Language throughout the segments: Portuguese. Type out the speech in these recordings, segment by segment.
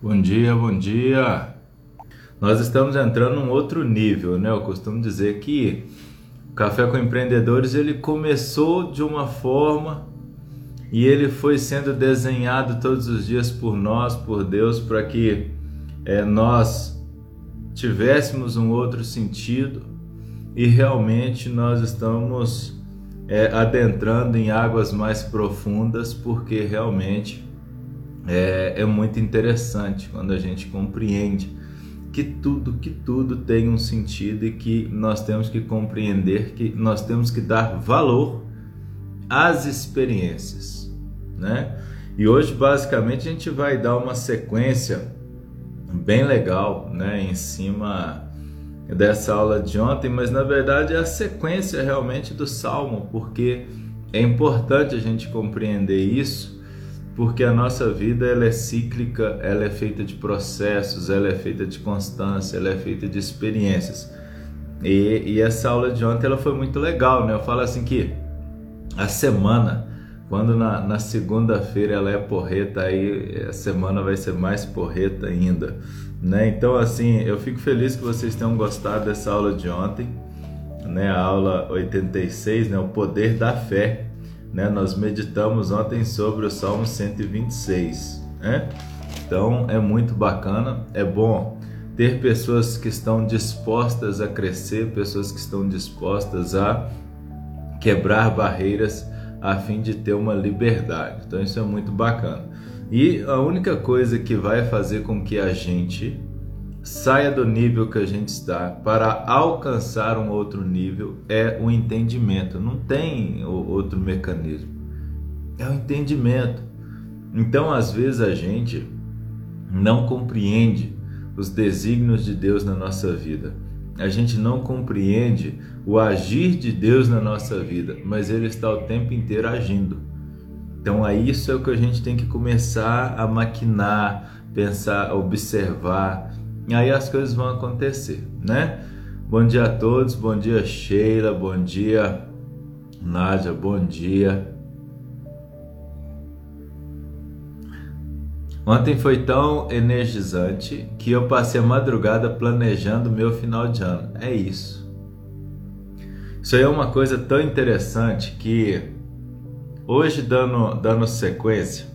Bom dia, bom dia. Nós estamos entrando num outro nível, né? Eu costumo dizer que o Café com Empreendedores ele começou de uma forma e ele foi sendo desenhado todos os dias por nós, por Deus, para que é, nós tivéssemos um outro sentido e realmente nós estamos é, adentrando em águas mais profundas, porque realmente é, é muito interessante quando a gente compreende que tudo, que tudo tem um sentido e que nós temos que compreender que nós temos que dar valor às experiências, né? E hoje basicamente a gente vai dar uma sequência bem legal, né, em cima dessa aula de ontem, mas na verdade é a sequência realmente do salmo, porque é importante a gente compreender isso porque a nossa vida ela é cíclica, ela é feita de processos, ela é feita de constância, ela é feita de experiências. E, e essa aula de ontem ela foi muito legal, né? Eu falo assim que a semana, quando na, na segunda-feira ela é porreta, aí a semana vai ser mais porreta ainda, né? Então assim, eu fico feliz que vocês tenham gostado dessa aula de ontem, né? A aula 86, né? O poder da fé né? Nós meditamos ontem sobre o Salmo 126, né? Então é muito bacana, é bom ter pessoas que estão dispostas a crescer, pessoas que estão dispostas a quebrar barreiras a fim de ter uma liberdade. Então isso é muito bacana. E a única coisa que vai fazer com que a gente saia do nível que a gente está para alcançar um outro nível é o entendimento. Não tem outro mecanismo. É o entendimento. Então, às vezes a gente não compreende os desígnios de Deus na nossa vida. A gente não compreende o agir de Deus na nossa vida, mas ele está o tempo inteiro agindo. Então, aí isso é o que a gente tem que começar a maquinar, pensar, observar, e aí as coisas vão acontecer, né? Bom dia a todos, bom dia Sheila, bom dia Nádia, bom dia. Ontem foi tão energizante que eu passei a madrugada planejando meu final de ano. É isso. Isso aí é uma coisa tão interessante que hoje dando, dando sequência,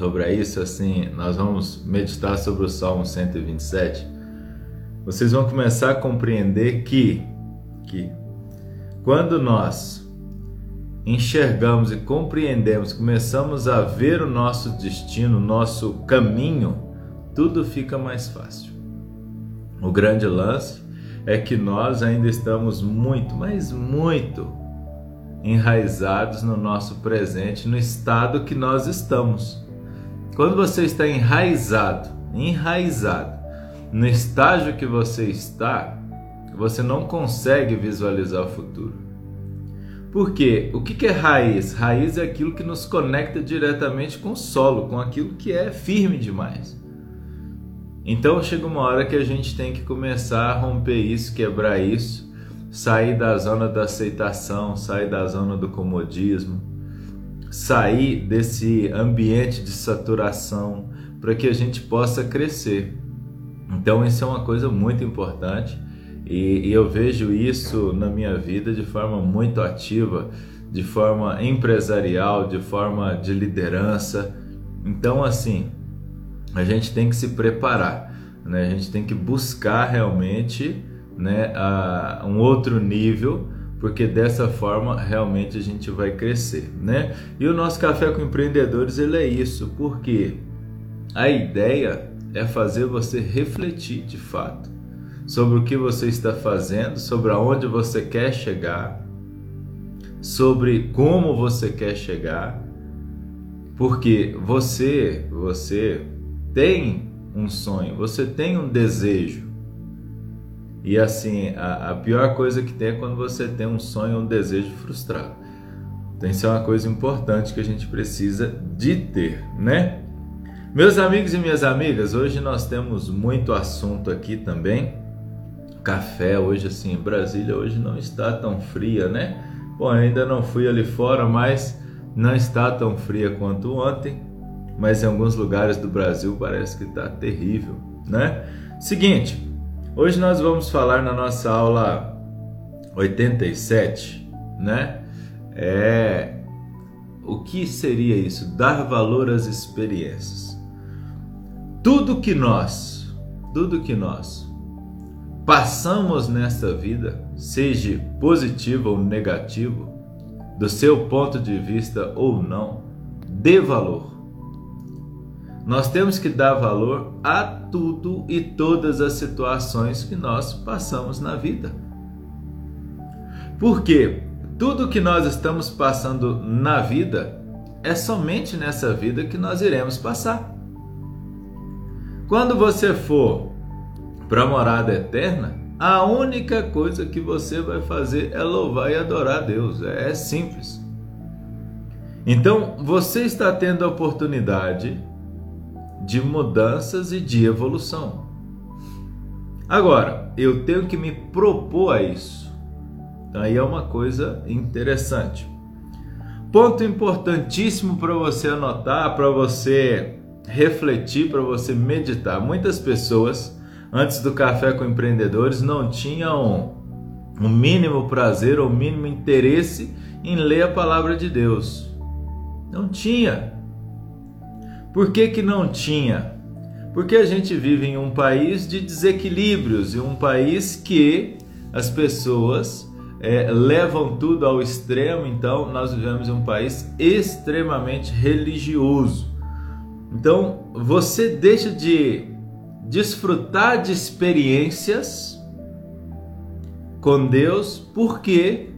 sobre isso, assim, nós vamos meditar sobre o Salmo 127. Vocês vão começar a compreender que, que quando nós enxergamos e compreendemos, começamos a ver o nosso destino, o nosso caminho, tudo fica mais fácil. O grande lance é que nós ainda estamos muito, mas muito enraizados no nosso presente, no estado que nós estamos. Quando você está enraizado, enraizado no estágio que você está, você não consegue visualizar o futuro. Porque o que é raiz? Raiz é aquilo que nos conecta diretamente com o solo, com aquilo que é firme demais. Então chega uma hora que a gente tem que começar a romper isso, quebrar isso, sair da zona da aceitação, sair da zona do comodismo, sair desse ambiente de saturação para que a gente possa crescer. Então, isso é uma coisa muito importante e, e, eu vejo isso na minha vida de forma muito ativa, de forma empresarial, de forma de liderança. Então, assim, a gente tem que se preparar, né? a gente tem que buscar realmente né, a, um outro nível porque dessa forma realmente a gente vai crescer, né? E o nosso café com empreendedores ele é isso, porque a ideia é fazer você refletir de fato sobre o que você está fazendo, sobre aonde você quer chegar, sobre como você quer chegar, porque você, você tem um sonho, você tem um desejo, e assim, a, a, pior coisa que tem é quando você tem um sonho ou um desejo frustrado. Então isso é uma coisa importante que a gente precisa de ter, né? Meus amigos e minhas amigas, hoje nós temos muito assunto aqui também. Café hoje assim, Brasília hoje não está tão fria, né? Bom, ainda não fui ali fora, mas não está tão fria quanto ontem. mas em alguns lugares do Brasil parece que está terrível, né? Seguinte, hoje nós vamos falar na nossa aula 87, né? É o que seria isso? Dar valor às experiências. Tudo que nós, tudo que nós passamos nesta vida, seja positivo ou negativo, do seu ponto de vista ou não, dê valor. Nós temos que dar valor a tudo e todas as situações que nós passamos na vida. Porque tudo que nós estamos passando na vida é somente nessa vida que nós iremos passar. Quando você for para a morada eterna, a única coisa que você vai fazer é louvar e adorar a Deus. É simples. Então, você está tendo a oportunidade de mudanças e de evolução. Agora, eu tenho que me propor a isso. Aí é uma coisa interessante. Ponto importantíssimo para você anotar, para você refletir, para você meditar. Muitas pessoas antes do Café com Empreendedores não tinham o mínimo prazer ou o mínimo interesse em ler a palavra de Deus. Não tinha. Por que, que não tinha? Porque a gente vive em um país de desequilíbrios e um país que as pessoas é, levam tudo ao extremo, então nós vivemos em um país extremamente religioso. Então você deixa de desfrutar de experiências com Deus porque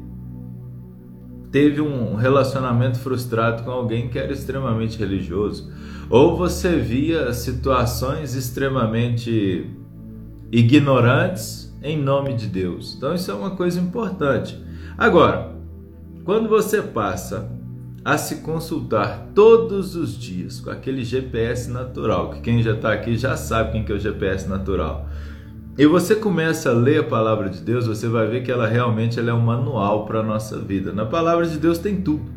teve um relacionamento frustrado com alguém que era extremamente religioso, ou você via situações extremamente ignorantes em nome de Deus. Então isso é uma coisa importante. Agora, quando você passa a se consultar todos os dias com aquele GPS natural, que quem já está aqui já sabe quem que é o GPS natural. E você começa a ler a palavra de Deus, você vai ver que ela realmente ela é um manual para a nossa vida. Na palavra de Deus tem tudo.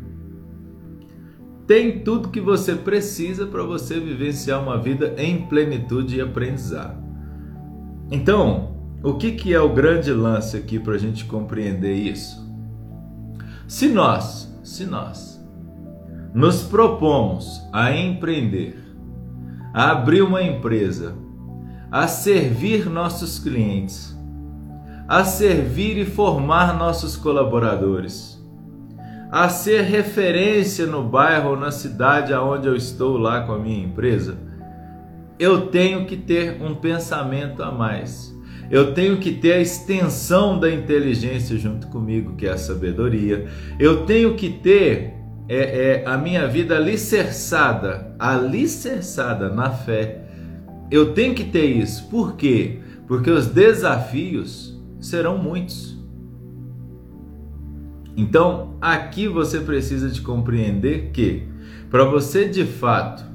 Tem tudo que você precisa para você vivenciar uma vida em plenitude e aprendizado. Então, o que, que é o grande lance aqui para a gente compreender isso? Se nós, se nós nos propomos a empreender, a abrir uma empresa, a servir nossos clientes, a servir e formar nossos colaboradores, a ser referência no bairro ou na cidade aonde eu estou lá com a minha empresa, eu tenho que ter um pensamento a mais. Eu tenho que ter a extensão da inteligência junto comigo, que é a sabedoria. Eu tenho que ter é, é a minha vida alicerçada, alicerçada na fé. Eu tenho que ter isso. Por quê? Porque os desafios serão muitos. Então, aqui você precisa de compreender que para você de fato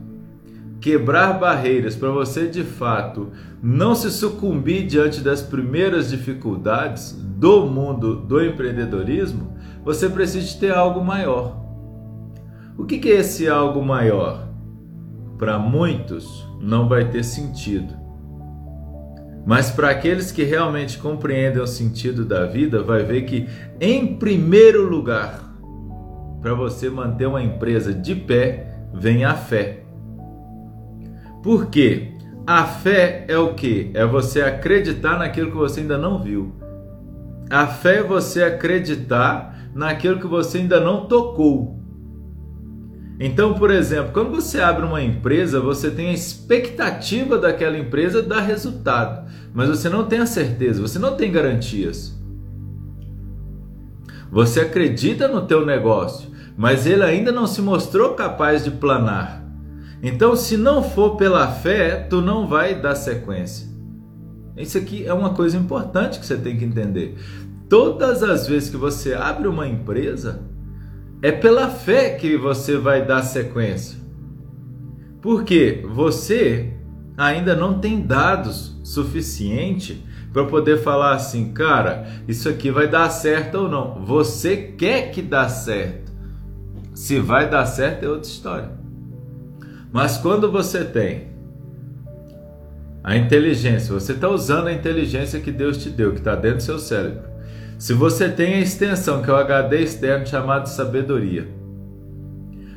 quebrar barreiras, para você de fato não se sucumbir diante das primeiras dificuldades do mundo do empreendedorismo, você precisa ter algo maior. O que é esse algo maior? Para muitos não vai ter sentido. Mas para aqueles que realmente compreendem o sentido da vida, vai ver que, em primeiro lugar, para você manter uma empresa de pé, vem a fé. Por quê? A fé é o que? É você acreditar naquilo que você ainda não viu. A fé é você acreditar naquilo que você ainda não tocou. Então, por exemplo, quando você abre uma empresa, você tem a expectativa daquela empresa dar resultado, mas você não tem a certeza, você não tem garantias. Você acredita no teu negócio, mas ele ainda não se mostrou capaz de planar. Então, se não for pela fé, tu não vai dar sequência. Isso aqui é uma coisa importante que você tem que entender. Todas as vezes que você abre uma empresa, é pela fé que você vai dar sequência. Porque você ainda não tem dados suficiente para poder falar assim, cara, isso aqui vai dar certo ou não. Você quer que dá certo. Se vai dar certo é outra história. Mas quando você tem a inteligência, você está usando a inteligência que Deus te deu, que está dentro do seu cérebro. Se você tem a extensão, que é o HD externo chamado sabedoria.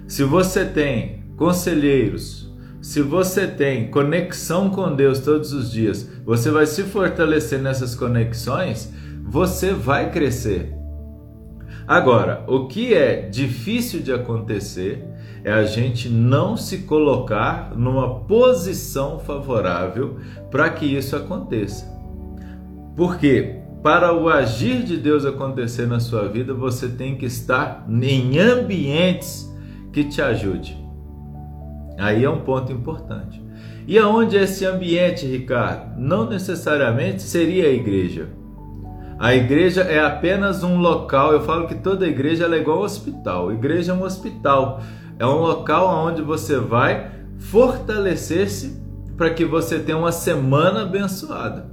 Se você tem conselheiros, se você tem conexão com Deus todos os dias, você vai se fortalecer nessas conexões, você vai crescer. Agora, o que é difícil de acontecer é a gente não se colocar numa posição favorável para que isso aconteça. Porque para o agir de Deus acontecer na sua vida, você tem que estar em ambientes que te ajudem. Aí é um ponto importante. E aonde é esse ambiente, Ricardo? Não necessariamente seria a igreja. A igreja é apenas um local. Eu falo que toda igreja é igual ao hospital. A igreja é um hospital. É um local onde você vai fortalecer-se para que você tenha uma semana abençoada.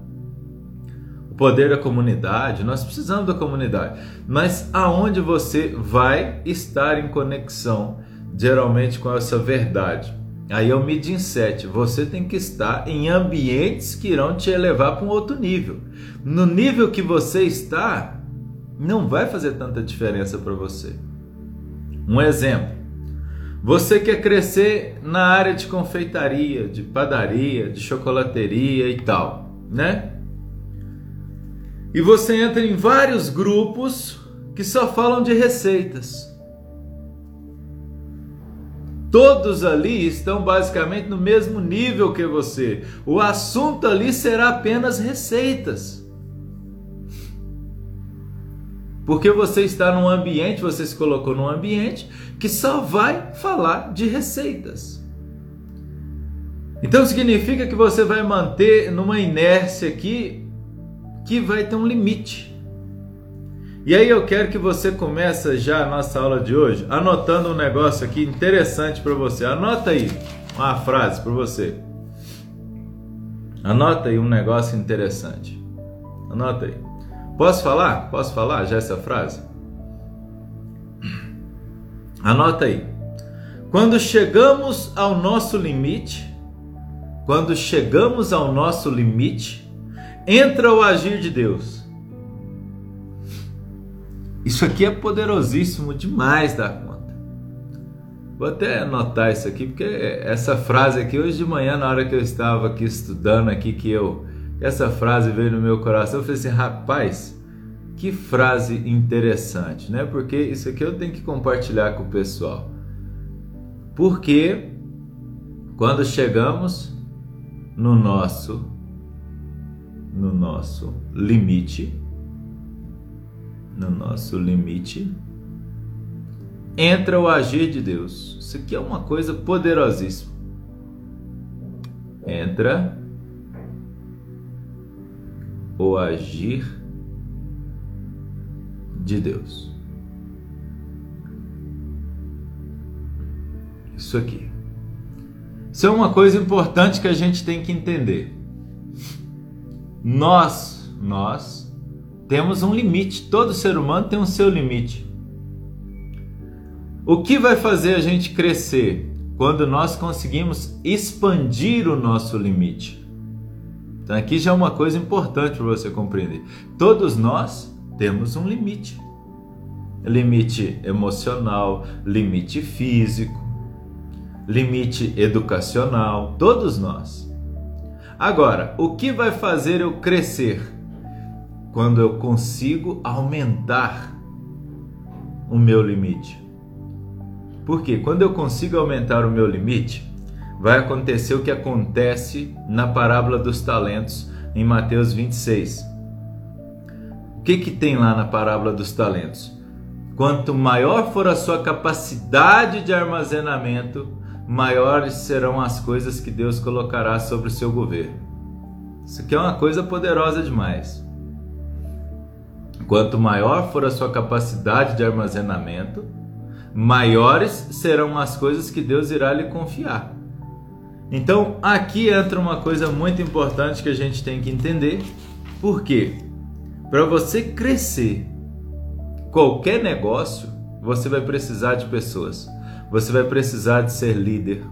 Poder da comunidade, nós precisamos da comunidade, mas aonde você vai estar em conexão, geralmente com essa verdade. Aí é o Midin7. Você tem que estar em ambientes que irão te elevar para um outro nível. No nível que você está, não vai fazer tanta diferença para você. Um exemplo. Você quer crescer na área de confeitaria, de padaria, de chocolateria e tal, né? E você entra em vários grupos que só falam de receitas. Todos ali estão basicamente no mesmo nível que você. O assunto ali será apenas receitas. Porque você está num ambiente, você se colocou num ambiente que só vai falar de receitas. Então significa que você vai manter numa inércia aqui que vai ter um limite. E aí eu quero que você comece já a nossa aula de hoje anotando um negócio aqui interessante para você. Anota aí uma frase para você. Anota aí um negócio interessante. Anota aí. Posso falar? Posso falar já essa frase? Anota aí. Quando chegamos ao nosso limite, quando chegamos ao nosso limite, entra o agir de Deus. Isso aqui é poderosíssimo demais da conta. Vou até anotar isso aqui, porque essa frase aqui, hoje de manhã, na hora que eu estava aqui estudando aqui, que eu essa frase veio no meu coração. Eu falei assim, rapaz, que frase interessante, né? Porque isso aqui eu tenho que compartilhar com o pessoal. Porque quando chegamos no nosso no nosso limite, no nosso limite, entra o agir de Deus. Isso aqui é uma coisa poderosíssima. Entra o agir de Deus. Isso aqui. Isso é uma coisa importante que a gente tem que entender. Nós, nós temos um limite. Todo ser humano tem um seu limite. O que vai fazer a gente crescer quando nós conseguimos expandir o nosso limite? Então aqui já é uma coisa importante para você compreender. Todos nós temos um limite. Limite emocional, limite físico, limite educacional, todos nós. Agora, o que vai fazer eu crescer? Quando eu consigo aumentar o meu limite. Porque quando eu consigo aumentar o meu limite, vai acontecer o que acontece na parábola dos talentos em Mateus 26. O que, que tem lá na parábola dos talentos? Quanto maior for a sua capacidade de armazenamento, maiores serão as coisas que Deus colocará sobre o seu governo. Isso aqui é uma coisa poderosa demais. Quanto maior for a sua capacidade de armazenamento, maiores serão as coisas que Deus irá lhe confiar. Então aqui entra uma coisa muito importante que a gente tem que entender. Por quê? Para você crescer qualquer negócio, você vai precisar de pessoas. Você vai precisar de ser líder.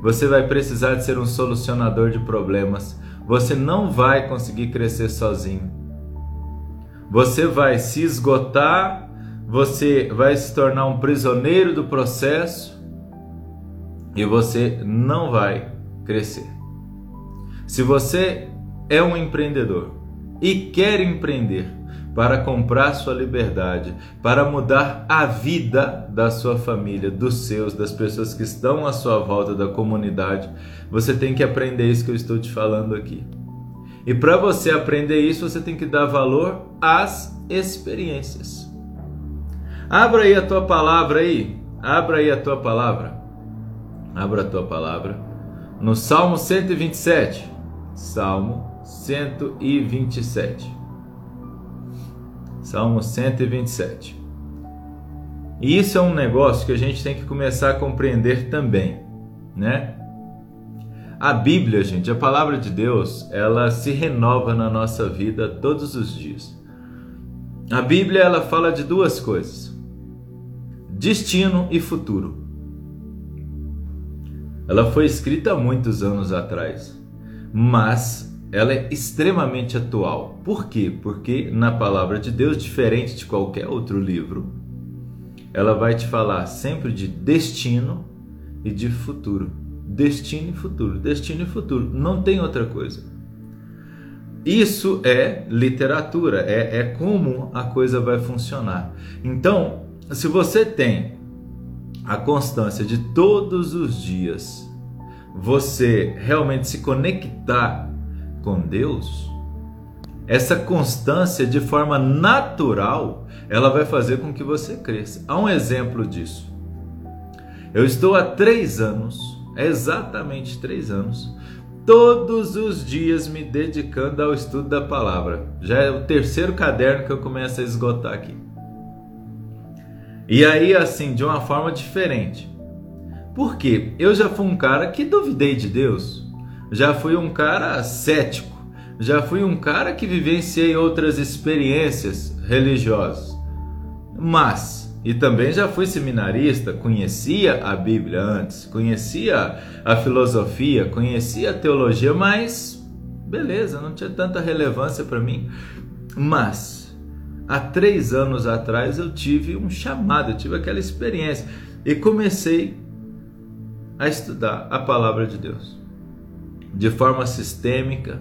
Você vai precisar de ser um solucionador de problemas. Você não vai conseguir crescer sozinho. Você vai se esgotar, você vai se tornar um prisioneiro do processo e você não vai crescer. Se você é um empreendedor e quer empreender para comprar sua liberdade, para mudar a vida da sua família, dos seus, das pessoas que estão à sua volta, da comunidade, você tem que aprender isso que eu estou te falando aqui. E para você aprender isso, você tem que dar valor às experiências. Abra aí a tua palavra aí. Abra aí a tua palavra. Abra a tua palavra. No Salmo 127. Salmo 127. Salmo 127. E isso é um negócio que a gente tem que começar a compreender também, né? A Bíblia, gente, a palavra de Deus, ela se renova na nossa vida todos os dias. A Bíblia ela fala de duas coisas: destino e futuro. Ela foi escrita há muitos anos atrás, mas ela é extremamente atual. Por quê? Porque na palavra de Deus, diferente de qualquer outro livro, ela vai te falar sempre de destino e de futuro. Destino e futuro, destino e futuro, não tem outra coisa. Isso é literatura, é, é como a coisa vai funcionar. Então, se você tem a constância de todos os dias você realmente se conectar com Deus, essa constância de forma natural, ela vai fazer com que você cresça. Há um exemplo disso. Eu estou há três anos, exatamente três anos, todos os dias me dedicando ao estudo da palavra. Já é o terceiro caderno que eu começo a esgotar aqui. E aí, assim, de uma forma diferente. Por quê? Eu já fui um cara que duvidei de Deus já fui um cara cético, já fui um cara que vivenciei outras experiências religiosas. Mas, e também já fui seminarista, conhecia a Bíblia antes, conhecia a filosofia, conhecia a teologia, mas beleza, não tinha tanta relevância para mim. Mas, há três anos atrás eu tive um chamado, eu tive aquela experiência e comecei a estudar a palavra de Deus de forma sistêmica,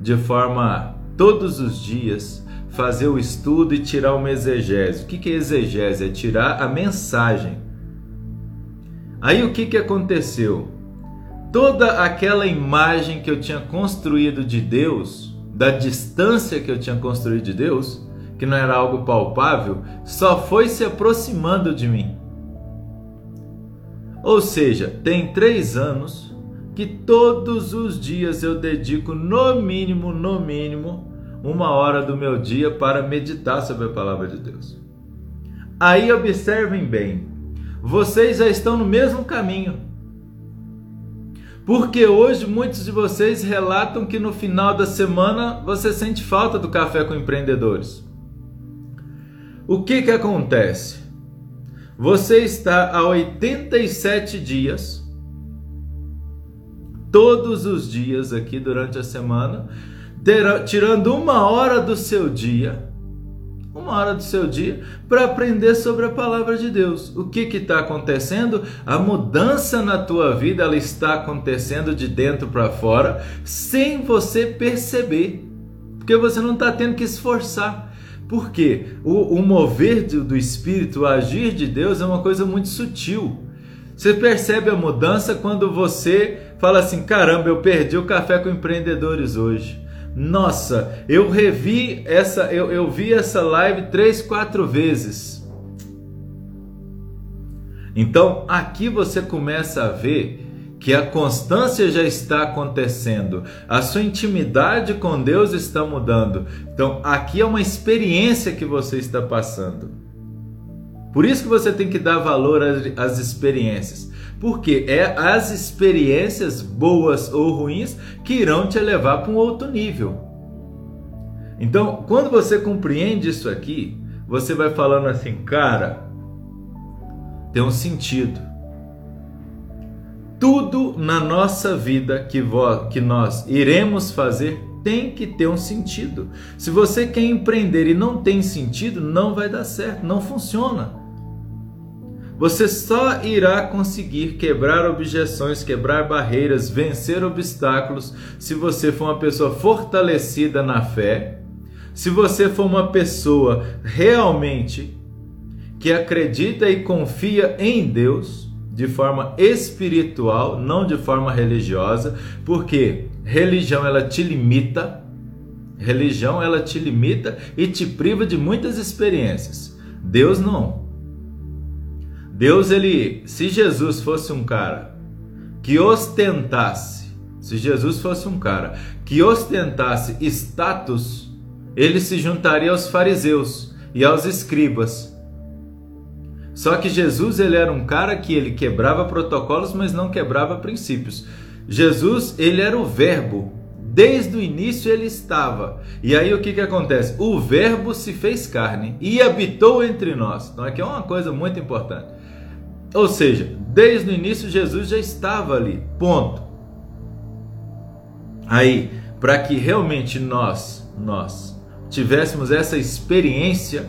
de forma todos os dias, fazer o estudo e tirar uma exegese. O que é exegese? É tirar a mensagem. Aí o que, que aconteceu? Toda aquela imagem que eu tinha construído de Deus, da distância que eu tinha construído de Deus, que não era algo palpável, só foi se aproximando de mim. Ou seja, tem três anos que todos os dias eu dedico no mínimo, no mínimo, uma hora do meu dia para meditar sobre a palavra de Deus. Aí observem bem, vocês já estão no mesmo caminho. Porque hoje muitos de vocês relatam que no final da semana você sente falta do café com empreendedores. O que que acontece? Você está há 87 dias todos os dias aqui durante a semana, tirando uma hora do seu dia, uma hora do seu dia, para aprender sobre a palavra de Deus. O que está acontecendo? A mudança na tua vida ela está acontecendo de dentro para fora, sem você perceber, porque você não está tendo que esforçar. Porque o, o mover do, do Espírito, o agir de Deus é uma coisa muito sutil. Você percebe a mudança quando você fala assim: caramba, eu perdi o café com empreendedores hoje. Nossa, eu revi essa, eu, eu vi essa live três, quatro vezes. Então aqui você começa a ver que a constância já está acontecendo, a sua intimidade com Deus está mudando. Então aqui é uma experiência que você está passando. Por isso que você tem que dar valor às experiências. Porque é as experiências boas ou ruins que irão te levar para um outro nível. Então, quando você compreende isso aqui, você vai falando assim, cara, tem um sentido. tudo na nossa vida que, que nós iremos fazer tem que ter um sentido. Se você quer empreender e não tem sentido, não vai dar certo, não funciona. Você só irá conseguir quebrar objeções, quebrar barreiras, vencer obstáculos se você for uma pessoa fortalecida na fé, se você for uma pessoa realmente que acredita e confia em Deus de forma espiritual, não de forma religiosa, porque religião ela te limita, religião ela te limita e te priva de muitas experiências. Deus não. Deus ele, se Jesus fosse um cara que ostentasse, se Jesus fosse um cara que ostentasse status, ele se juntaria aos fariseus e aos escribas só que Jesus ele era um cara que ele quebrava protocolos, mas não quebrava princípios. Jesus ele era o verbo. Desde o início ele estava. E aí o que, que acontece? O verbo se fez carne e habitou entre nós. Então aqui é uma coisa muito importante. Ou seja, desde o início Jesus já estava ali. Ponto. Aí, para que realmente nós, nós tivéssemos essa experiência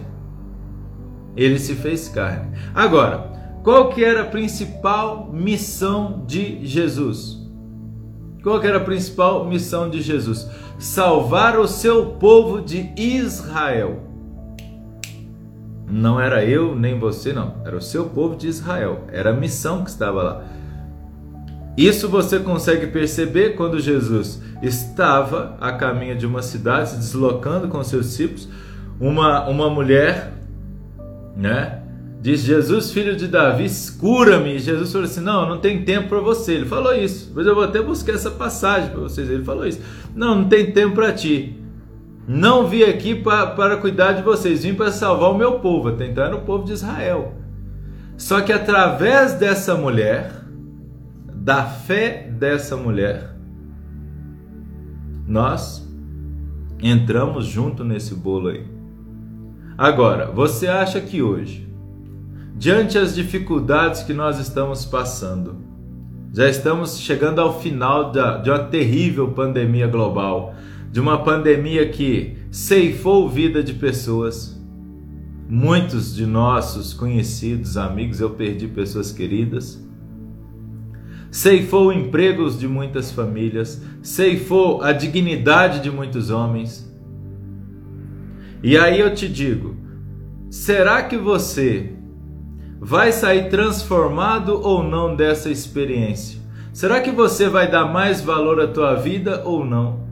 ele se fez carne. Agora, qual que era a principal missão de Jesus? Qual que era a principal missão de Jesus? Salvar o seu povo de Israel. Não era eu nem você, não. Era o seu povo de Israel. Era a missão que estava lá. Isso você consegue perceber quando Jesus estava a caminho de uma cidade, se deslocando com seus discípulos. Uma, uma mulher né? Diz Jesus, filho de Davi, cura-me. Jesus falou assim: Não, não tem tempo para você. Ele falou isso. Mas eu vou até buscar essa passagem para vocês. Ele falou isso. Não, não tem tempo para ti. Não vim aqui pra, para cuidar de vocês, vim para salvar o meu povo. Até então era o povo de Israel. Só que através dessa mulher, da fé dessa mulher, nós entramos junto nesse bolo aí. Agora, você acha que hoje, diante as dificuldades que nós estamos passando, já estamos chegando ao final da, de uma terrível pandemia global, de uma pandemia que ceifou vida de pessoas. Muitos de nossos conhecidos, amigos, eu perdi pessoas queridas. Ceifou empregos de muitas famílias, ceifou a dignidade de muitos homens e aí eu te digo: será que você vai sair transformado ou não dessa experiência? Será que você vai dar mais valor à tua vida ou não?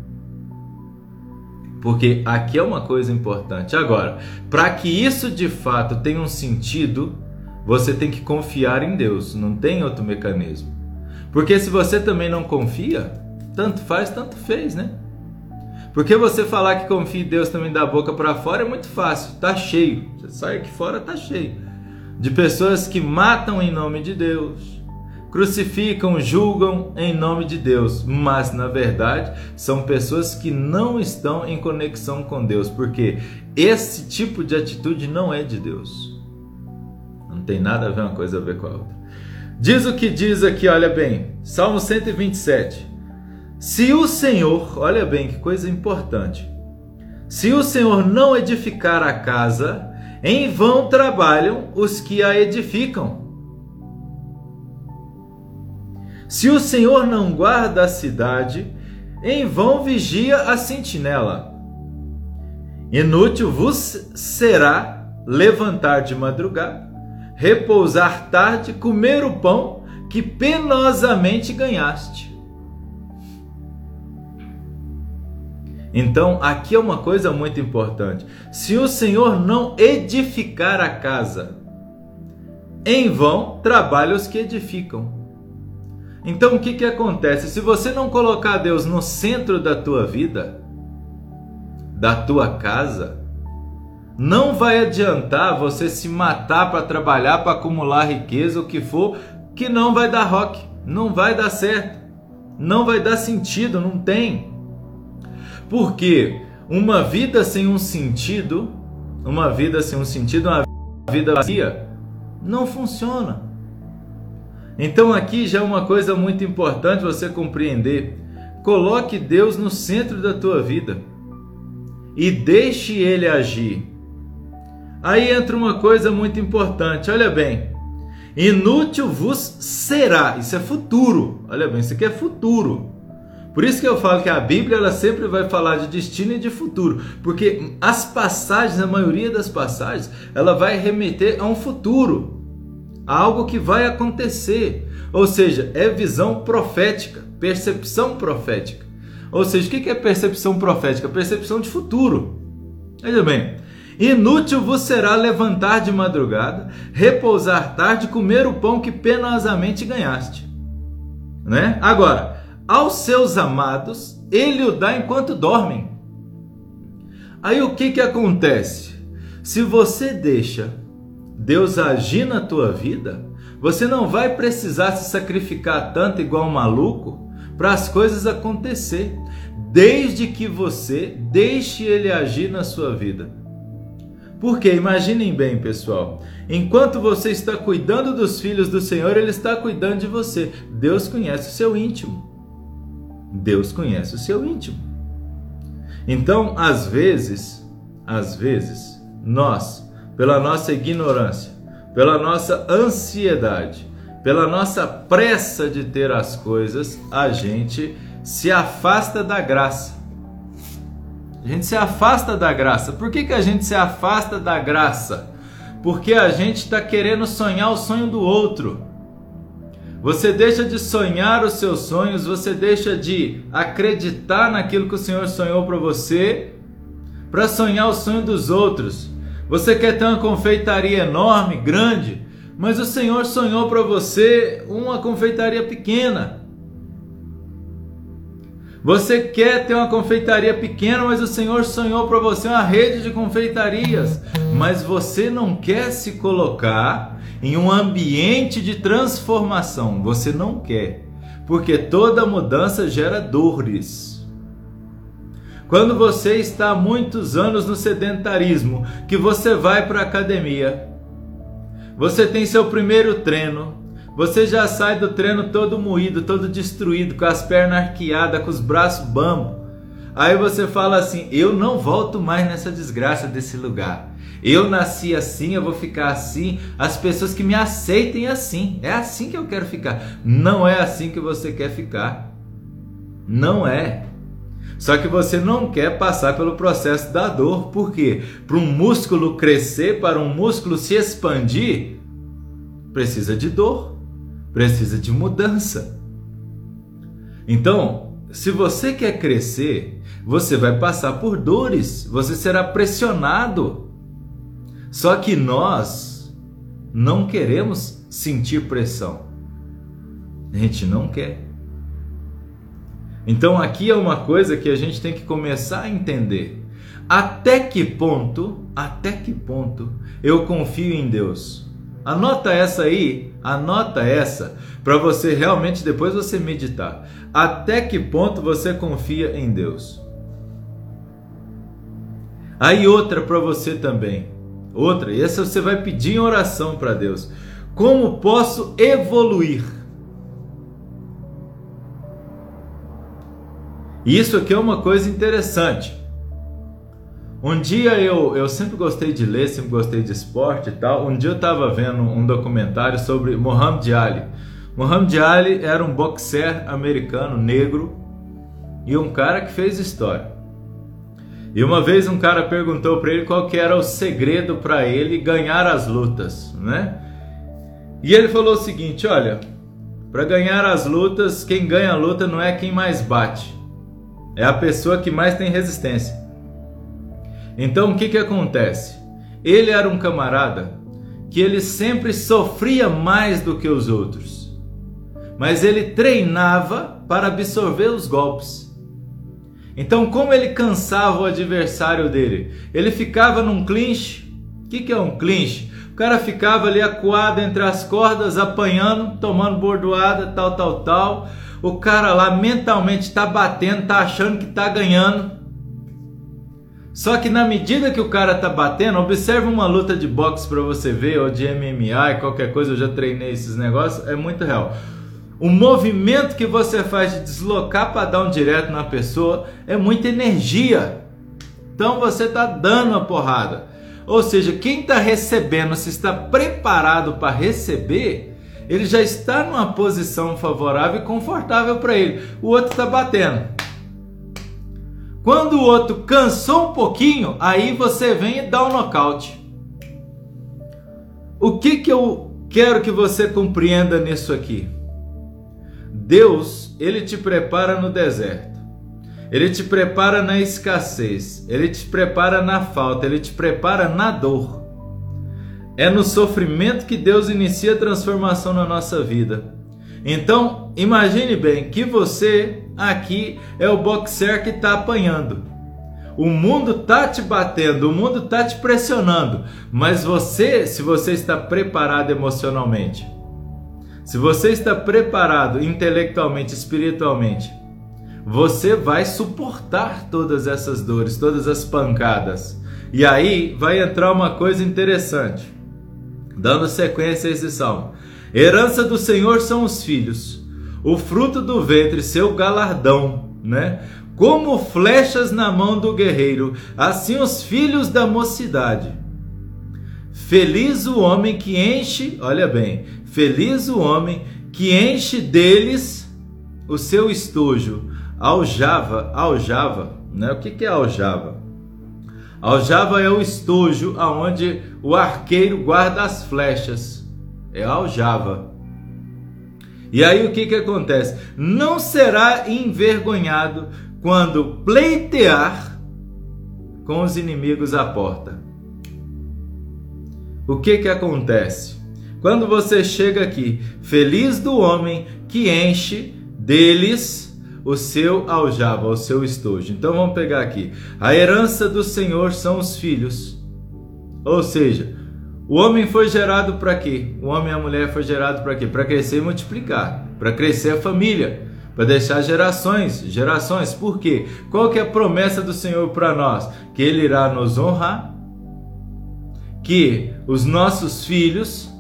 Porque aqui é uma coisa importante. Agora, para que isso de fato tenha um sentido, você tem que confiar em Deus, não tem outro mecanismo. Porque se você também não confia, tanto faz, tanto fez, né? Porque você falar que confia em Deus também da boca para fora é muito fácil, tá cheio. Você sai aqui fora, tá cheio. De pessoas que matam em nome de Deus, crucificam, julgam em nome de Deus, mas na verdade são pessoas que não estão em conexão com Deus, porque esse tipo de atitude não é de Deus. Não tem nada a ver uma coisa a ver com a outra. Diz o que diz aqui, olha bem, Salmo 127. Se o Senhor, olha bem que coisa importante, se o Senhor não edificar a casa, em vão trabalham os que a edificam. Se o Senhor não guarda a cidade, em vão vigia a sentinela. Inútil vos será levantar de madrugada, repousar tarde, comer o pão que penosamente ganhaste. Então, aqui é uma coisa muito importante. Se o Senhor não edificar a casa, em vão trabalham os que edificam. Então, o que, que acontece? Se você não colocar Deus no centro da tua vida, da tua casa, não vai adiantar você se matar para trabalhar, para acumular riqueza, o que for, que não vai dar rock, não vai dar certo, não vai dar sentido, não tem. Porque uma vida sem um sentido, uma vida sem um sentido, uma vida vazia, não funciona. Então aqui já é uma coisa muito importante você compreender. Coloque Deus no centro da tua vida e deixe ele agir. Aí entra uma coisa muito importante, olha bem. Inútil vos será, isso é futuro. Olha bem, isso aqui é futuro. Por isso que eu falo que a Bíblia ela sempre vai falar de destino e de futuro, porque as passagens, a maioria das passagens, ela vai remeter a um futuro, algo que vai acontecer. Ou seja, é visão profética, percepção profética. Ou seja, o que é percepção profética? Percepção de futuro. Veja bem, inútil vos será levantar de madrugada, repousar tarde, comer o pão que penosamente ganhaste. Né? Agora, aos seus amados, ele o dá enquanto dormem. Aí o que que acontece? Se você deixa Deus agir na tua vida, você não vai precisar se sacrificar tanto igual um maluco para as coisas acontecer, desde que você deixe ele agir na sua vida. Porque imaginem bem, pessoal, enquanto você está cuidando dos filhos do Senhor, ele está cuidando de você. Deus conhece o seu íntimo. Deus conhece o seu íntimo. Então, às vezes, às vezes, nós, pela nossa ignorância, pela nossa ansiedade, pela nossa pressa de ter as coisas, a gente se afasta da graça. A gente se afasta da graça. Por que, que a gente se afasta da graça? Porque a gente está querendo sonhar o sonho do outro. Você deixa de sonhar os seus sonhos, você deixa de acreditar naquilo que o Senhor sonhou para você, para sonhar o sonho dos outros. Você quer ter uma confeitaria enorme, grande, mas o Senhor sonhou para você uma confeitaria pequena. Você quer ter uma confeitaria pequena, mas o Senhor sonhou para você uma rede de confeitarias. Mas você não quer se colocar em um ambiente de transformação. Você não quer, porque toda mudança gera dores. Quando você está há muitos anos no sedentarismo, que você vai para a academia, você tem seu primeiro treino, você já sai do treino todo moído, todo destruído, com as pernas arqueadas, com os braços bambos. Aí você fala assim: Eu não volto mais nessa desgraça desse lugar. Eu nasci assim, eu vou ficar assim. As pessoas que me aceitem assim. É assim que eu quero ficar. Não é assim que você quer ficar. Não é. Só que você não quer passar pelo processo da dor. Por quê? Para um músculo crescer, para um músculo se expandir, precisa de dor, precisa de mudança. Então, se você quer crescer, você vai passar por dores, você será pressionado. Só que nós não queremos sentir pressão. A gente não quer. Então aqui é uma coisa que a gente tem que começar a entender. Até que ponto, até que ponto eu confio em Deus? Anota essa aí, anota essa para você realmente depois você meditar. Até que ponto você confia em Deus? Aí outra para você também. Outra, e essa você vai pedir em oração para Deus. Como posso evoluir? Isso aqui é uma coisa interessante. Um dia eu, eu sempre gostei de ler, sempre gostei de esporte e tal. Um dia eu estava vendo um documentário sobre Muhammad Ali. Muhammad Ali era um boxer americano negro e um cara que fez história. E uma vez um cara perguntou para ele qual que era o segredo para ele ganhar as lutas, né? E ele falou o seguinte, olha, para ganhar as lutas, quem ganha a luta não é quem mais bate, é a pessoa que mais tem resistência. Então o que que acontece? Ele era um camarada que ele sempre sofria mais do que os outros, mas ele treinava para absorver os golpes. Então, como ele cansava o adversário dele? Ele ficava num clinch. O que, que é um clinch? O cara ficava ali acuado entre as cordas, apanhando, tomando bordoada, tal, tal, tal. O cara lá mentalmente está batendo, está achando que está ganhando. Só que na medida que o cara tá batendo, observa uma luta de boxe para você ver, ou de MMA, qualquer coisa, eu já treinei esses negócios, é muito real. O movimento que você faz de deslocar para dar um direto na pessoa é muita energia. Então você está dando a porrada. Ou seja, quem está recebendo, se está preparado para receber, ele já está numa posição favorável e confortável para ele. O outro está batendo. Quando o outro cansou um pouquinho, aí você vem e dá um nocaute. O que, que eu quero que você compreenda nisso aqui? Deus, ele te prepara no deserto. Ele te prepara na escassez, ele te prepara na falta, ele te prepara na dor. É no sofrimento que Deus inicia a transformação na nossa vida. Então, imagine bem que você aqui é o boxer que está apanhando. O mundo tá te batendo, o mundo tá te pressionando, mas você, se você está preparado emocionalmente, se você está preparado intelectualmente, espiritualmente, você vai suportar todas essas dores, todas as pancadas. E aí vai entrar uma coisa interessante. Dando sequência a esse salmo. Herança do Senhor são os filhos, o fruto do ventre, seu galardão, né? Como flechas na mão do guerreiro, assim os filhos da mocidade. Feliz o homem que enche, olha bem, Feliz o homem que enche deles o seu estojo. Aljava, aljava, né? O que é aljava? Aljava é o estojo aonde o arqueiro guarda as flechas. É aljava. E aí o que que acontece? Não será envergonhado quando pleitear com os inimigos à porta. O que que acontece? Quando você chega aqui, feliz do homem que enche deles o seu aljava, o seu estojo. Então vamos pegar aqui. A herança do Senhor são os filhos. Ou seja, o homem foi gerado para quê? O homem e a mulher foi gerado para quê? Para crescer e multiplicar, para crescer a família, para deixar gerações, gerações. Por quê? Qual que é a promessa do Senhor para nós? Que ele irá nos honrar, que os nossos filhos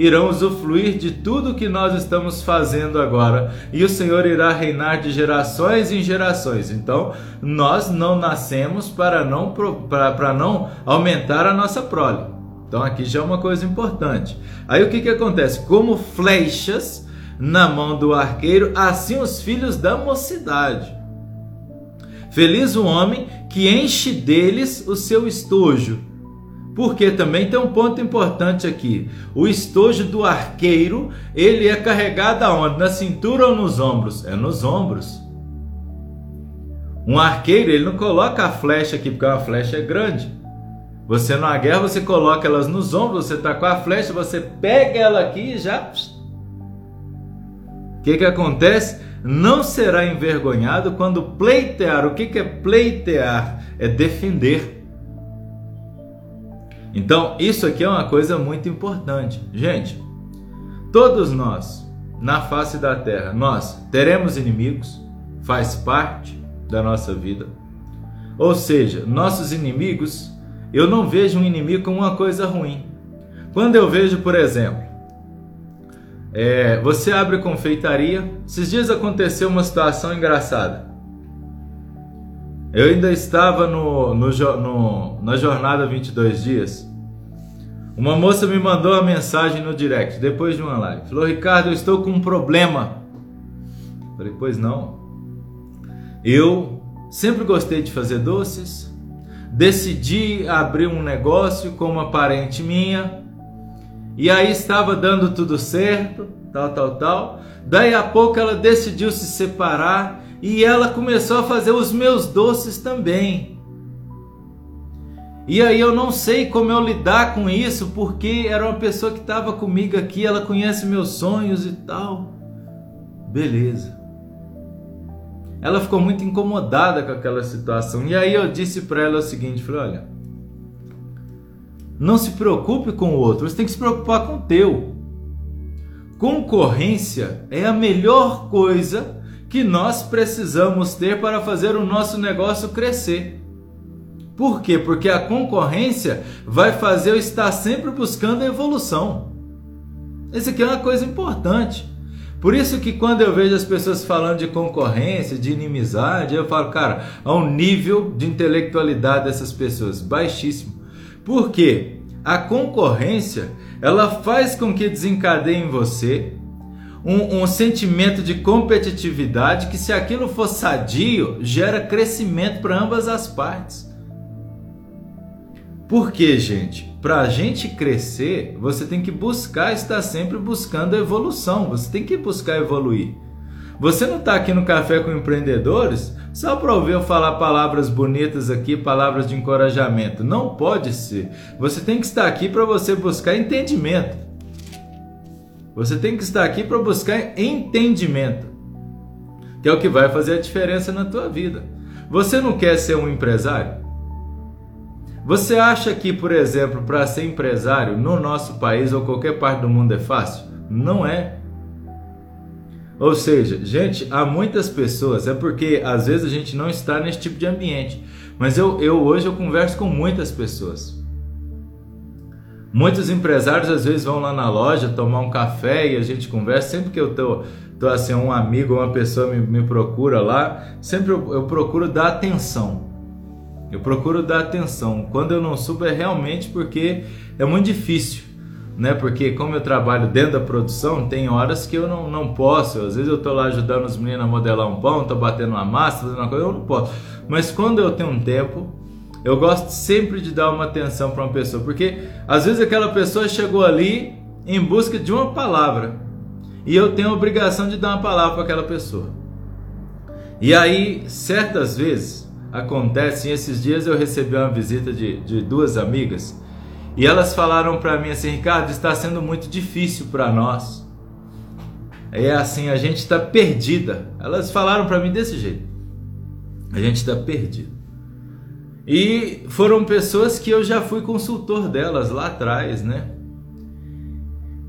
irão usufruir de tudo que nós estamos fazendo agora, e o Senhor irá reinar de gerações em gerações. Então, nós não nascemos para não, para, para não aumentar a nossa prole. Então, aqui já é uma coisa importante. Aí o que, que acontece? Como flechas na mão do arqueiro, assim os filhos da mocidade. Feliz o homem que enche deles o seu estojo porque também tem um ponto importante aqui. O estojo do arqueiro, ele é carregado aonde? Na cintura ou nos ombros? É nos ombros. Um arqueiro, ele não coloca a flecha aqui, porque a flecha é grande. Você na guerra, você coloca elas nos ombros, você tá com a flecha, você pega ela aqui e já... O que que acontece? Não será envergonhado quando pleitear. O que que é pleitear? É defender. Então, isso aqui é uma coisa muito importante. Gente, todos nós, na face da terra, nós teremos inimigos, faz parte da nossa vida. Ou seja, nossos inimigos, eu não vejo um inimigo como uma coisa ruim. Quando eu vejo, por exemplo, é, você abre confeitaria, esses dias aconteceu uma situação engraçada. Eu ainda estava no, no, no, na jornada 22 dias. Uma moça me mandou uma mensagem no direct depois de uma live. Falou: Ricardo, eu estou com um problema. Falei: Pois não. Eu sempre gostei de fazer doces. Decidi abrir um negócio com uma parente minha. E aí estava dando tudo certo, tal, tal, tal. Daí a pouco ela decidiu se separar e ela começou a fazer os meus doces também. E aí eu não sei como eu lidar com isso, porque era uma pessoa que estava comigo aqui, ela conhece meus sonhos e tal. Beleza. Ela ficou muito incomodada com aquela situação. E aí eu disse para ela o seguinte, falei, olha, não se preocupe com o outro, você tem que se preocupar com o teu. Concorrência é a melhor coisa que nós precisamos ter para fazer o nosso negócio crescer. Por quê? Porque a concorrência vai fazer eu estar sempre buscando evolução. Isso aqui é uma coisa importante. Por isso que quando eu vejo as pessoas falando de concorrência, de inimizade, eu falo, cara, há um nível de intelectualidade dessas pessoas baixíssimo. Por quê? A concorrência, ela faz com que desencadeie em você um, um, sentimento de competitividade que, se aquilo for sadio, gera crescimento para ambas as partes. Por quê, gente? Para a gente crescer, você tem que buscar estar sempre buscando a evolução, você tem que buscar evoluir. Você não está aqui no Café com Empreendedores só para ouvir eu falar palavras bonitas aqui, palavras de encorajamento. Não pode ser. Você tem que estar aqui para você buscar entendimento. Você tem que estar aqui para buscar entendimento, que é o que vai fazer a diferença na tua vida. Você não quer ser um empresário? Você acha que, por exemplo, para ser empresário no nosso país ou qualquer parte do mundo é fácil? Não é. Ou seja, gente, há muitas pessoas, é porque às vezes a gente não está nesse tipo de ambiente. Mas eu, eu hoje eu converso com muitas pessoas. Muitos empresários às vezes vão lá na loja tomar um café e a gente conversa. Sempre que eu tô, tô assim, um amigo, uma pessoa me, me procura lá, sempre eu, eu procuro dar atenção. Eu procuro dar atenção. Quando eu não subo é realmente porque é muito difícil, né? Porque como eu trabalho dentro da produção, tem horas que eu não, não posso. Às vezes eu tô lá ajudando os meninos a modelar um pão, tô batendo uma massa, fazendo uma coisa, eu não posso. Mas quando eu tenho um tempo, eu gosto sempre de dar uma atenção para uma pessoa, porque às vezes aquela pessoa chegou ali em busca de uma palavra e eu tenho a obrigação de dar uma palavra para aquela pessoa. E aí, certas vezes, acontece, esses dias eu recebi uma visita de, de duas amigas e elas falaram para mim assim: Ricardo, está sendo muito difícil para nós. É assim, a gente está perdida. Elas falaram para mim desse jeito: a gente está perdido. E foram pessoas que eu já fui consultor delas lá atrás, né?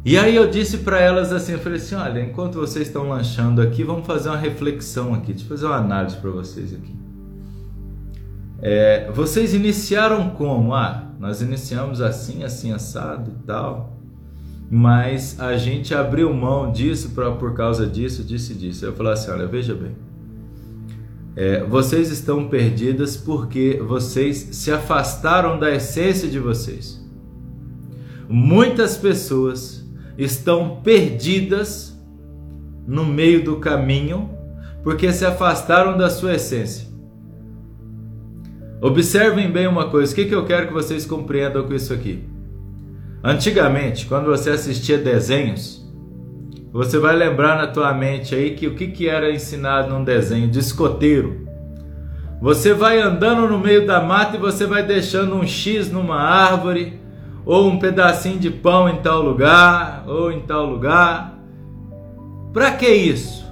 E aí eu disse para elas assim, eu falei assim, olha, enquanto vocês estão lanchando aqui, vamos fazer uma reflexão aqui, deixa eu fazer uma análise para vocês aqui. É, vocês iniciaram como? Ah, nós iniciamos assim, assim, assado e tal, mas a gente abriu mão disso pra, por causa disso, disso e disso. Eu falei assim, olha, veja bem, é, vocês estão perdidas porque vocês se afastaram da essência de vocês. Muitas pessoas estão perdidas no meio do caminho porque se afastaram da sua essência. Observem bem uma coisa, o que, que eu quero que vocês compreendam com isso aqui. Antigamente, quando você assistia desenhos, você vai lembrar na tua mente aí que o que, que era ensinado num desenho de escoteiro. Você vai andando no meio da mata e você vai deixando um X numa árvore, ou um pedacinho de pão em tal lugar, ou em tal lugar. Para que isso?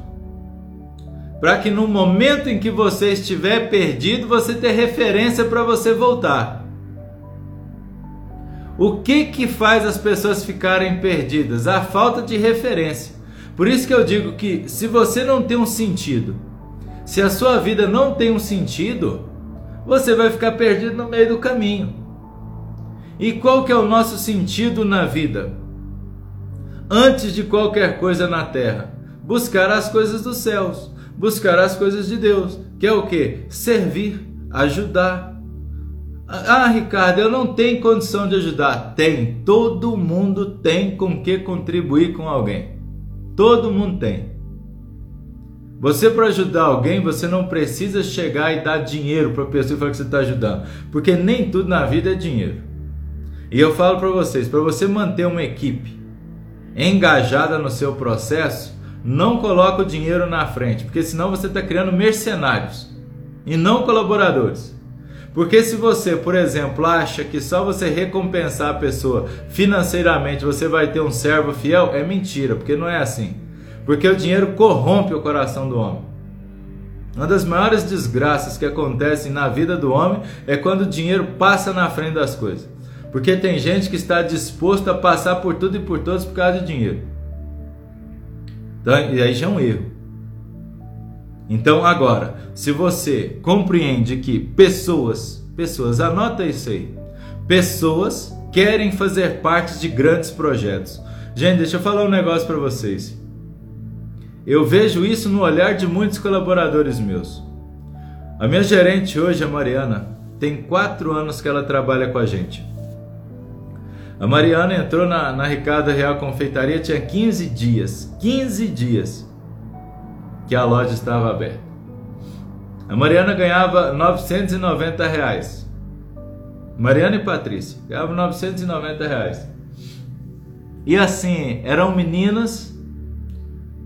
Para que no momento em que você estiver perdido, você ter referência para você voltar. O que que faz as pessoas ficarem perdidas? A falta de referência. Por isso que eu digo que se você não tem um sentido, se a sua vida não tem um sentido, você vai ficar perdido no meio do caminho. E qual que é o nosso sentido na vida? Antes de qualquer coisa na terra, buscar as coisas dos céus, buscar as coisas de Deus, que é o que? Servir, ajudar, ah, Ricardo, eu não tenho condição de ajudar. Tem, todo mundo tem com que contribuir com alguém. Todo mundo tem. Você para ajudar alguém, você não precisa chegar e dar dinheiro para a pessoa e falar que você está ajudando, porque nem tudo na vida é dinheiro. E eu falo para vocês, para você manter uma equipe engajada no seu processo, não coloque o dinheiro na frente, porque senão você está criando mercenários e não colaboradores. Porque se você, por exemplo, acha que só você recompensar a pessoa financeiramente você vai ter um servo fiel, é mentira, porque não é assim. Porque o dinheiro corrompe o coração do homem. Uma das maiores desgraças que acontecem na vida do homem é quando o dinheiro passa na frente das coisas. Porque tem gente que está disposto a passar por tudo e por todos por causa de dinheiro. Então, e aí já é um erro. Então, agora, se você compreende que pessoas Pessoas, anota isso aí. Pessoas querem fazer parte de grandes projetos. Gente, deixa eu falar um negócio para vocês. Eu vejo isso no olhar de muitos colaboradores meus. A minha gerente hoje, a Mariana, tem quatro anos que ela trabalha com a gente. A Mariana entrou na, na Ricardo Real Confeitaria tinha 15 dias. 15 dias que a loja estava aberta. A Mariana ganhava 990 reais. Mariana e Patrícia ganhavam 990 reais. E assim, eram meninas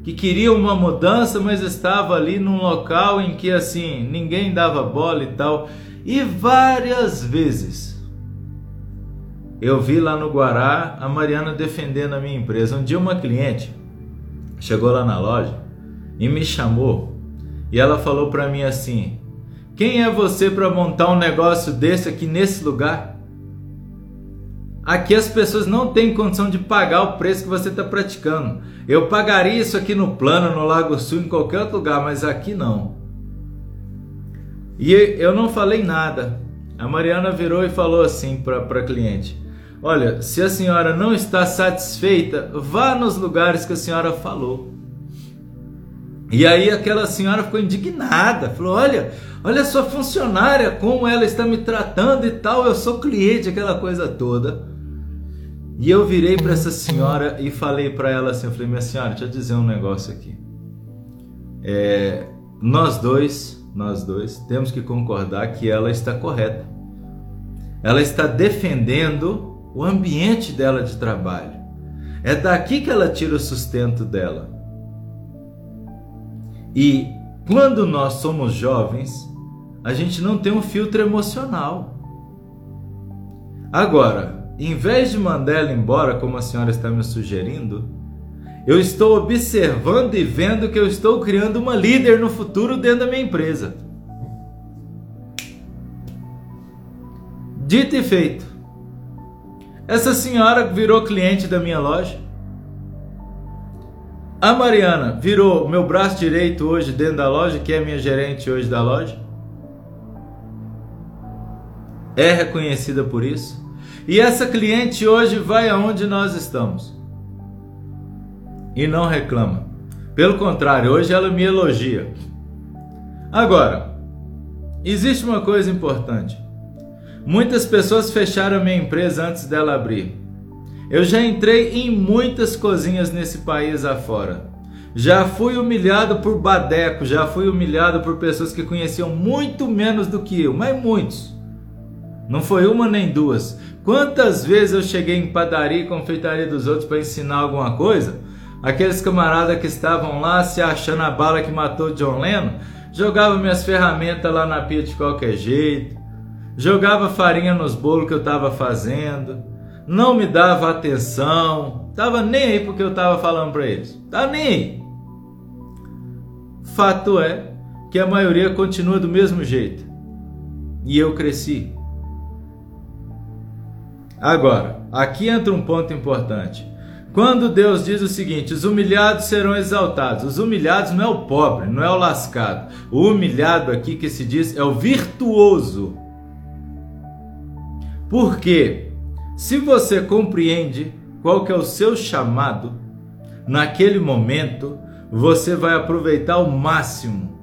que queriam uma mudança, mas estavam ali num local em que assim, ninguém dava bola e tal. E várias vezes eu vi lá no Guará a Mariana defendendo a minha empresa. Um dia uma cliente chegou lá na loja e me chamou e ela falou para mim assim: "Quem é você para montar um negócio desse aqui nesse lugar?" Aqui as pessoas não têm condição de pagar o preço que você está praticando. Eu pagaria isso aqui no plano, no Lago Sul, em qualquer outro lugar, mas aqui não. E eu não falei nada. A Mariana virou e falou assim para a cliente: Olha, se a senhora não está satisfeita, vá nos lugares que a senhora falou. E aí aquela senhora ficou indignada, falou: Olha, olha sua funcionária, como ela está me tratando e tal, eu sou cliente, aquela coisa toda. E eu virei para essa senhora e falei para ela assim: eu falei, minha senhora, deixa eu dizer um negócio aqui. É, nós dois nós dois, temos que concordar que ela está correta. Ela está defendendo o ambiente dela de trabalho. É daqui que ela tira o sustento dela. E quando nós somos jovens, a gente não tem um filtro emocional. Agora, em vez de mandar ela embora, como a senhora está me sugerindo, eu estou observando e vendo que eu estou criando uma líder no futuro dentro da minha empresa. Dito e feito. Essa senhora virou cliente da minha loja. A Mariana virou meu braço direito hoje dentro da loja, que é minha gerente hoje da loja. É reconhecida por isso. E essa cliente hoje vai aonde nós estamos e não reclama. Pelo contrário, hoje ela me elogia. Agora, existe uma coisa importante. Muitas pessoas fecharam minha empresa antes dela abrir. Eu já entrei em muitas cozinhas nesse país afora. Já fui humilhado por badeco, já fui humilhado por pessoas que conheciam muito menos do que eu, mas muitos. Não foi uma nem duas. Quantas vezes eu cheguei em padaria e confeitaria dos outros para ensinar alguma coisa? Aqueles camaradas que estavam lá se achando a bala que matou John Lennon, jogava minhas ferramentas lá na pia de qualquer jeito, jogava farinha nos bolos que eu estava fazendo, não me dava atenção, tava nem aí porque eu estava falando para eles, tá nem aí. Fato é que a maioria continua do mesmo jeito. E eu cresci. Agora, aqui entra um ponto importante. Quando Deus diz o seguinte: os humilhados serão exaltados. Os humilhados não é o pobre, não é o lascado. O humilhado aqui que se diz é o virtuoso. Porque se você compreende qual que é o seu chamado, naquele momento você vai aproveitar o máximo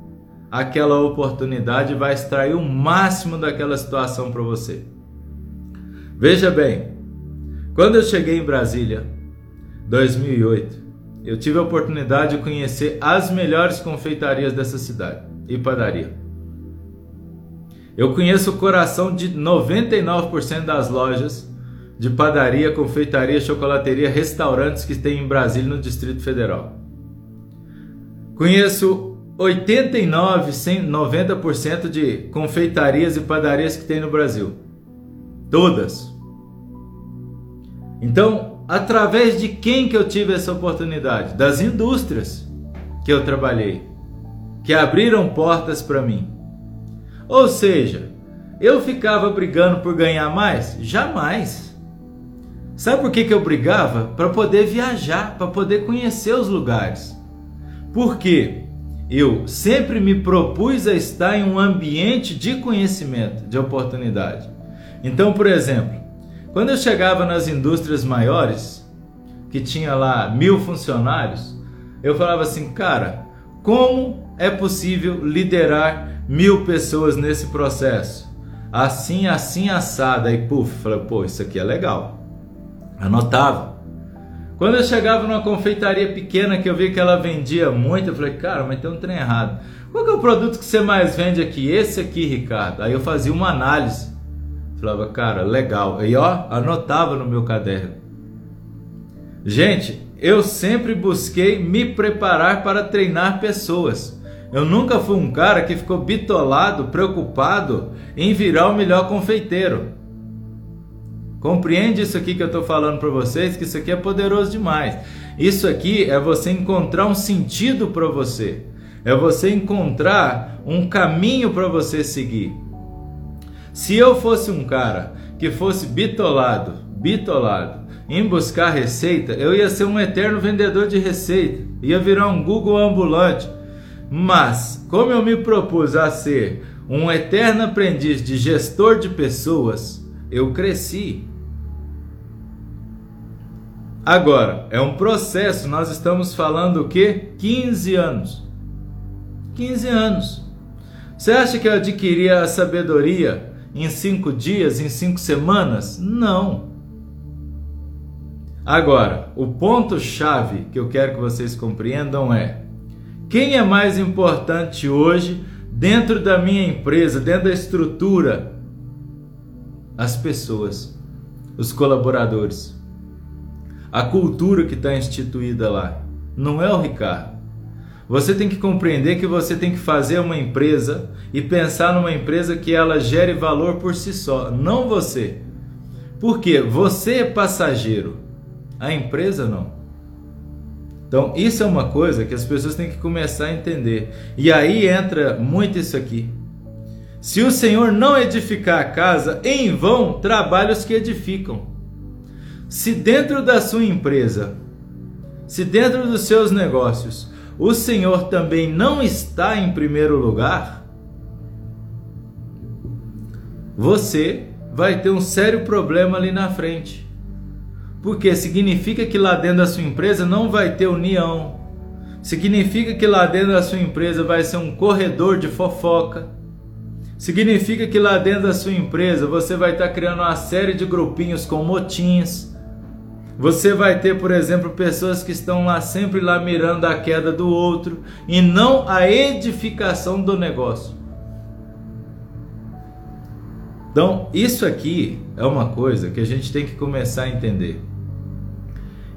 aquela oportunidade vai extrair o máximo daquela situação para você. Veja bem, quando eu cheguei em Brasília, 2008, eu tive a oportunidade de conhecer as melhores confeitarias dessa cidade e padaria. Eu conheço o coração de 99% das lojas de padaria, confeitaria, chocolateria, restaurantes que tem em Brasília, no Distrito Federal. Conheço 89, 90% de confeitarias e padarias que tem no Brasil. Todas. Então, Através de quem que eu tive essa oportunidade? Das indústrias que eu trabalhei, que abriram portas para mim. Ou seja, eu ficava brigando por ganhar mais? Jamais. Sabe por que, que eu brigava? Para poder viajar, para poder conhecer os lugares. Porque eu sempre me propus a estar em um ambiente de conhecimento, de oportunidade. Então, por exemplo, quando eu chegava nas indústrias maiores, que tinha lá mil funcionários, eu falava assim, cara, como é possível liderar mil pessoas nesse processo? Assim, assim, assada. Aí, puf, falei, pô, isso aqui é legal. Anotava. Quando eu chegava numa confeitaria pequena que eu vi que ela vendia muito, eu falei, cara, mas tem um trem errado. Qual que é o produto que você mais vende aqui? Esse aqui, Ricardo. Aí eu fazia uma análise. Falava, cara, legal. E ó, anotava no meu caderno. Gente, eu sempre busquei me preparar para treinar pessoas. Eu nunca fui um cara que ficou bitolado, preocupado em virar o melhor confeiteiro. Compreende isso aqui que eu estou falando para vocês, que isso aqui é poderoso demais. Isso aqui é você encontrar um sentido para você, é você encontrar um caminho para você seguir. Se eu fosse um cara que fosse bitolado, bitolado em buscar receita, eu ia ser um eterno vendedor de receita, ia virar um Google ambulante. Mas, como eu me propus a ser um eterno aprendiz de gestor de pessoas, eu cresci. Agora, é um processo, nós estamos falando o quê? 15 anos. 15 anos. Você acha que eu adquiria a sabedoria em cinco dias, em cinco semanas? Não. Agora, o ponto-chave que eu quero que vocês compreendam é: quem é mais importante hoje dentro da minha empresa, dentro da estrutura? As pessoas, os colaboradores a cultura que está instituída lá. Não é o Ricardo. Você tem que compreender que você tem que fazer uma empresa e pensar numa empresa que ela gere valor por si só, não você. Porque você é passageiro, a empresa não. Então, isso é uma coisa que as pessoas têm que começar a entender. E aí entra muito isso aqui. Se o Senhor não edificar a casa, em vão trabalham os que edificam. Se dentro da sua empresa, se dentro dos seus negócios, o Senhor também não está em primeiro lugar, você vai ter um sério problema ali na frente. Porque significa que lá dentro da sua empresa não vai ter união. Significa que lá dentro da sua empresa vai ser um corredor de fofoca. Significa que lá dentro da sua empresa você vai estar criando uma série de grupinhos com motins você vai ter, por exemplo, pessoas que estão lá sempre lá mirando a queda do outro e não a edificação do negócio. Então, isso aqui é uma coisa que a gente tem que começar a entender.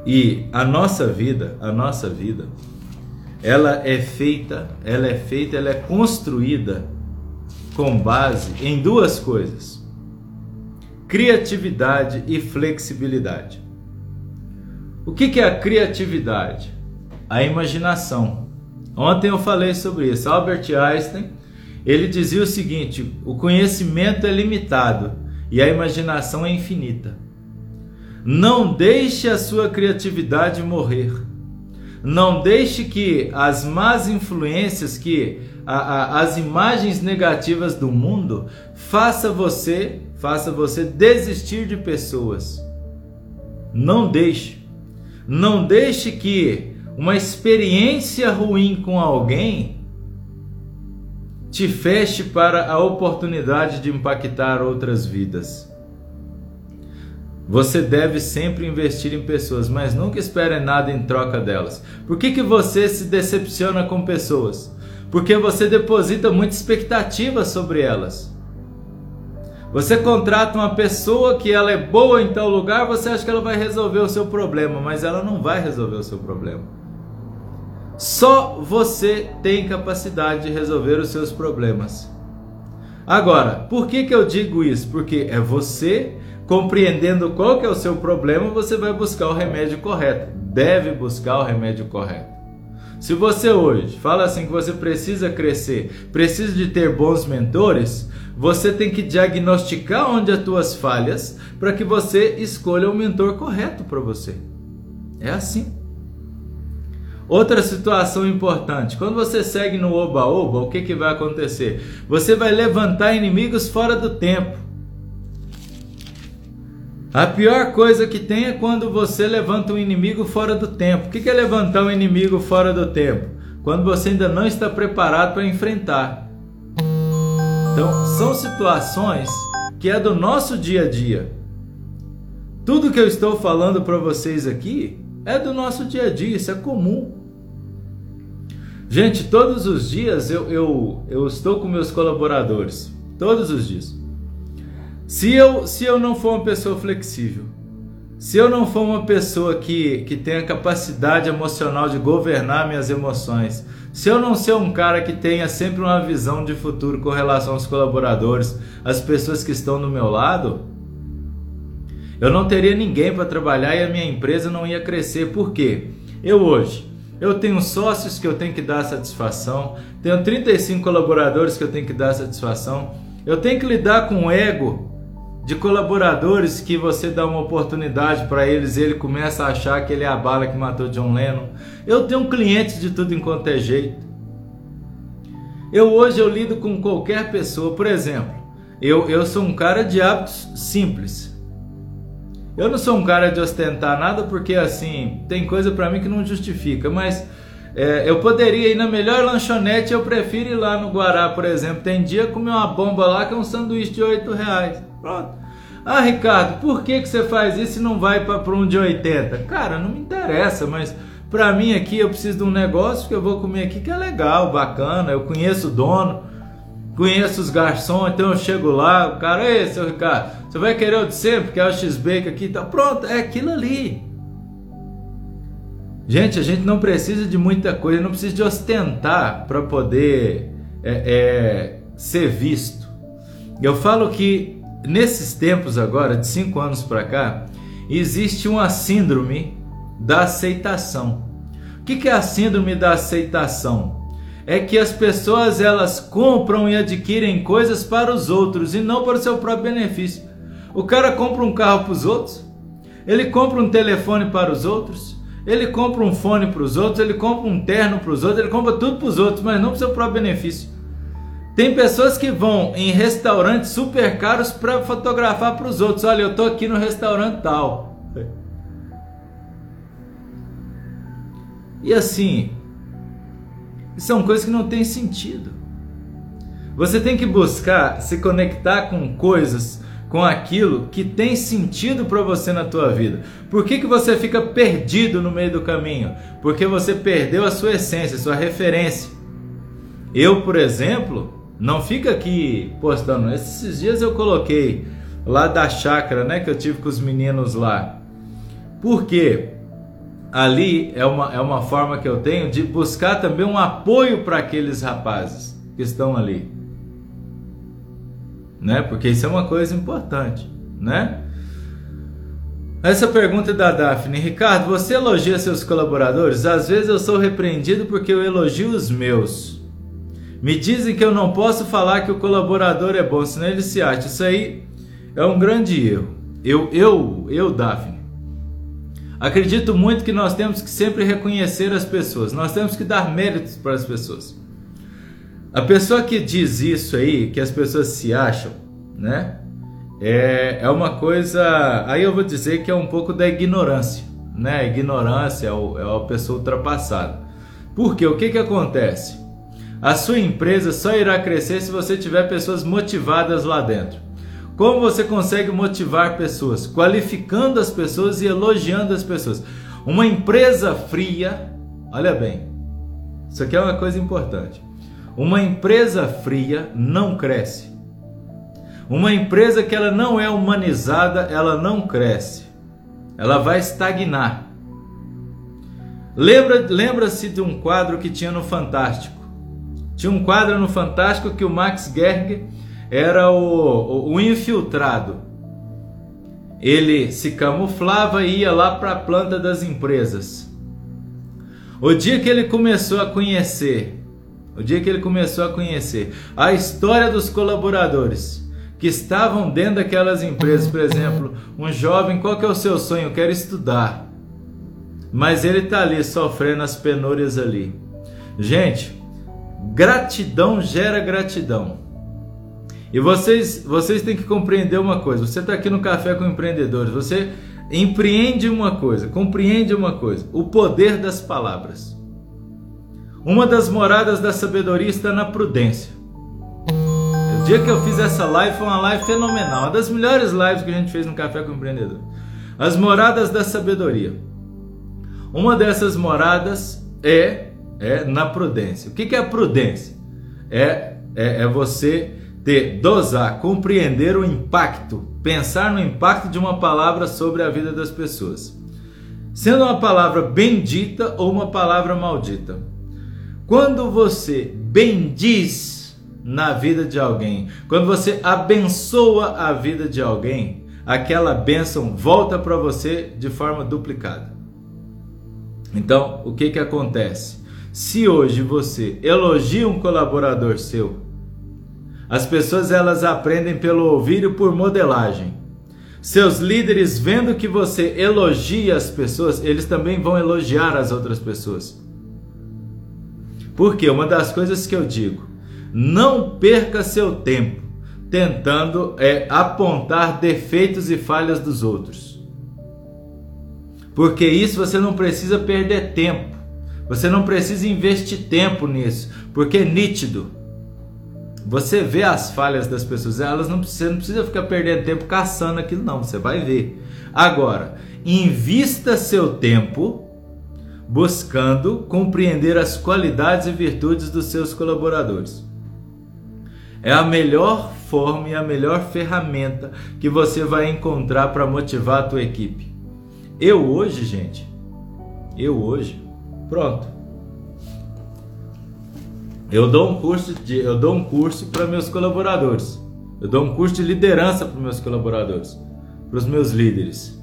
E a nossa vida, a nossa vida, ela é feita, ela é feita, ela é construída com base em duas coisas: criatividade e flexibilidade. O que é a criatividade? A imaginação. Ontem eu falei sobre isso. Albert Einstein, ele dizia o seguinte: o conhecimento é limitado e a imaginação é infinita. Não deixe a sua criatividade morrer. Não deixe que as más influências, que a, a, as imagens negativas do mundo faça você, faça você desistir de pessoas. Não deixe. Não deixe que uma experiência ruim com alguém te feche para a oportunidade de impactar outras vidas. Você deve sempre investir em pessoas, mas nunca espere nada em troca delas. Por que, que você se decepciona com pessoas? Porque você deposita muita expectativa sobre elas. Você contrata uma pessoa que ela é boa em tal lugar, você acha que ela vai resolver o seu problema, mas ela não vai resolver o seu problema. Só você tem capacidade de resolver os seus problemas. Agora, por que, que eu digo isso? Porque é você compreendendo qual que é o seu problema, você vai buscar o remédio correto. Deve buscar o remédio correto. Se você hoje fala assim que você precisa crescer, precisa de ter bons mentores, você tem que diagnosticar onde as tuas falhas para que você escolha o mentor correto para você. É assim. Outra situação importante: quando você segue no oba-oba, o que, que vai acontecer? Você vai levantar inimigos fora do tempo. A pior coisa que tem é quando você levanta um inimigo fora do tempo. O que é levantar um inimigo fora do tempo? Quando você ainda não está preparado para enfrentar. Então, são situações que é do nosso dia a dia. Tudo que eu estou falando para vocês aqui é do nosso dia a dia, isso é comum. Gente, todos os dias eu, eu, eu estou com meus colaboradores. Todos os dias. Se eu, se eu não for uma pessoa flexível, se eu não for uma pessoa que, que tem a capacidade emocional de governar minhas emoções, se eu não ser um cara que tenha sempre uma visão de futuro com relação aos colaboradores, as pessoas que estão do meu lado, eu não teria ninguém para trabalhar e a minha empresa não ia crescer. Por quê? Eu hoje, eu tenho sócios que eu tenho que dar satisfação, tenho 35 colaboradores que eu tenho que dar satisfação, eu tenho que lidar com o ego de colaboradores que você dá uma oportunidade para eles ele começa a achar que ele é a bala que matou John Lennon. Eu tenho clientes de tudo enquanto é jeito. Eu hoje eu lido com qualquer pessoa, por exemplo, eu, eu sou um cara de hábitos simples. Eu não sou um cara de ostentar nada porque assim, tem coisa para mim que não justifica, mas é, eu poderia ir na melhor lanchonete, eu prefiro ir lá no Guará, por exemplo. Tem dia comer uma bomba lá que é um sanduíche de 8 reais. Pronto. Ah, Ricardo, por que, que você faz isso e não vai para um de 80? Cara, não me interessa, mas para mim aqui eu preciso de um negócio que eu vou comer aqui que é legal, bacana. Eu conheço o dono, conheço os garçons, então eu chego lá, o cara, ei, seu Ricardo, você vai querer o de sempre, que é o X-Bake aqui tá Pronto, é aquilo ali. Gente, a gente não precisa de muita coisa, não precisa de ostentar para poder é, é, ser visto. Eu falo que nesses tempos agora, de cinco anos para cá, existe uma síndrome da aceitação. O que é a síndrome da aceitação? É que as pessoas elas compram e adquirem coisas para os outros e não para o seu próprio benefício. O cara compra um carro para os outros, ele compra um telefone para os outros, ele compra um fone para os outros, ele compra um terno para os outros, ele compra tudo para os outros, mas não para o seu próprio benefício. Tem pessoas que vão em restaurantes super caros para fotografar para os outros. Olha, eu estou aqui no restaurante tal. E assim, são coisas que não têm sentido. Você tem que buscar se conectar com coisas com aquilo que tem sentido para você na tua vida. Por que, que você fica perdido no meio do caminho? Porque você perdeu a sua essência, a sua referência. Eu, por exemplo, não fica aqui postando. Esses dias eu coloquei lá da chácara, né, que eu tive com os meninos lá. Porque ali é uma, é uma forma que eu tenho de buscar também um apoio para aqueles rapazes que estão ali né? Porque isso é uma coisa importante, né? Essa pergunta é da Daphne. Ricardo, você elogia seus colaboradores? Às vezes eu sou repreendido porque eu elogio os meus. Me dizem que eu não posso falar que o colaborador é bom, senão ele se acha. Isso aí é um grande erro. Eu, eu, eu, Daphne, acredito muito que nós temos que sempre reconhecer as pessoas. Nós temos que dar méritos para as pessoas. A pessoa que diz isso aí, que as pessoas se acham, né? É, é uma coisa. Aí eu vou dizer que é um pouco da ignorância, né? A ignorância é, o, é uma pessoa ultrapassada. Porque o que, que acontece? A sua empresa só irá crescer se você tiver pessoas motivadas lá dentro. Como você consegue motivar pessoas? Qualificando as pessoas e elogiando as pessoas. Uma empresa fria, olha bem, isso aqui é uma coisa importante. Uma empresa fria não cresce. Uma empresa que ela não é humanizada, ela não cresce. Ela vai estagnar. Lembra, lembra-se de um quadro que tinha no Fantástico. Tinha um quadro no Fantástico que o Max Gerg era o, o, o infiltrado. Ele se camuflava e ia lá para a planta das empresas. O dia que ele começou a conhecer o dia que ele começou a conhecer a história dos colaboradores que estavam dentro daquelas empresas, por exemplo, um jovem, qual que é o seu sonho? Eu quero estudar. mas ele está ali sofrendo as penúrias ali. Gente, gratidão gera gratidão. E vocês, vocês têm que compreender uma coisa. Você está aqui no Café com Empreendedores. Você empreende uma coisa, compreende uma coisa: o poder das palavras. Uma das moradas da sabedoria está na prudência. O dia que eu fiz essa live foi uma live fenomenal, uma das melhores lives que a gente fez no Café com Empreendedor. As moradas da sabedoria. Uma dessas moradas é, é na prudência. O que, é a prudência? É, é, é você ter, dosar, compreender o impacto, pensar no impacto de uma palavra sobre a vida das pessoas. Sendo uma palavra bendita ou uma palavra maldita. Quando você bendiz na vida de alguém, quando você abençoa a vida de alguém, aquela bênção volta para você de forma duplicada. Então, o que que acontece? Se hoje você elogia um colaborador seu, as pessoas elas aprendem pelo ouvir e por modelagem. Seus líderes vendo que você elogia as pessoas, eles também vão elogiar as outras pessoas. Porque uma das coisas que eu digo, não perca seu tempo tentando é, apontar defeitos e falhas dos outros. Porque isso você não precisa perder tempo. Você não precisa investir tempo nisso, porque é nítido. Você vê as falhas das pessoas, elas não você não precisa ficar perdendo tempo caçando aquilo não, você vai ver. Agora, invista seu tempo buscando compreender as qualidades e virtudes dos seus colaboradores. É a melhor forma e a melhor ferramenta que você vai encontrar para motivar a tua equipe. Eu hoje, gente, eu hoje, pronto. Eu dou um curso de, eu dou um curso para meus colaboradores. Eu dou um curso de liderança para meus colaboradores, para os meus líderes.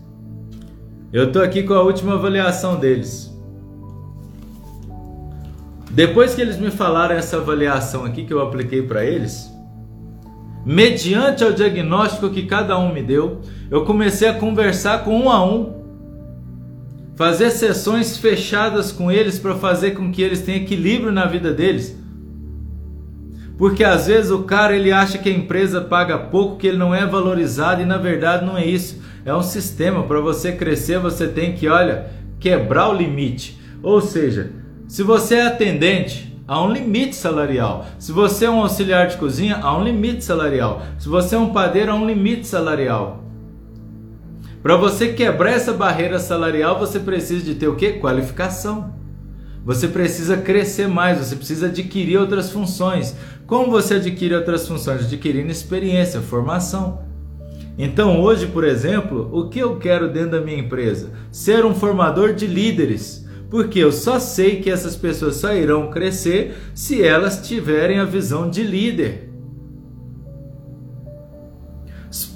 Eu estou aqui com a última avaliação deles. Depois que eles me falaram essa avaliação aqui que eu apliquei para eles, mediante o diagnóstico que cada um me deu, eu comecei a conversar com um a um, fazer sessões fechadas com eles para fazer com que eles tenham equilíbrio na vida deles. Porque às vezes o cara ele acha que a empresa paga pouco, que ele não é valorizado e na verdade não é isso. É um sistema para você crescer, você tem que, olha, quebrar o limite. Ou seja, se você é atendente, há um limite salarial. Se você é um auxiliar de cozinha, há um limite salarial. Se você é um padeiro, há um limite salarial. Para você quebrar essa barreira salarial, você precisa de ter o que? Qualificação. Você precisa crescer mais, você precisa adquirir outras funções. Como você adquire outras funções? Adquirindo experiência, formação. Então, hoje, por exemplo, o que eu quero dentro da minha empresa? Ser um formador de líderes porque eu só sei que essas pessoas só irão crescer se elas tiverem a visão de líder.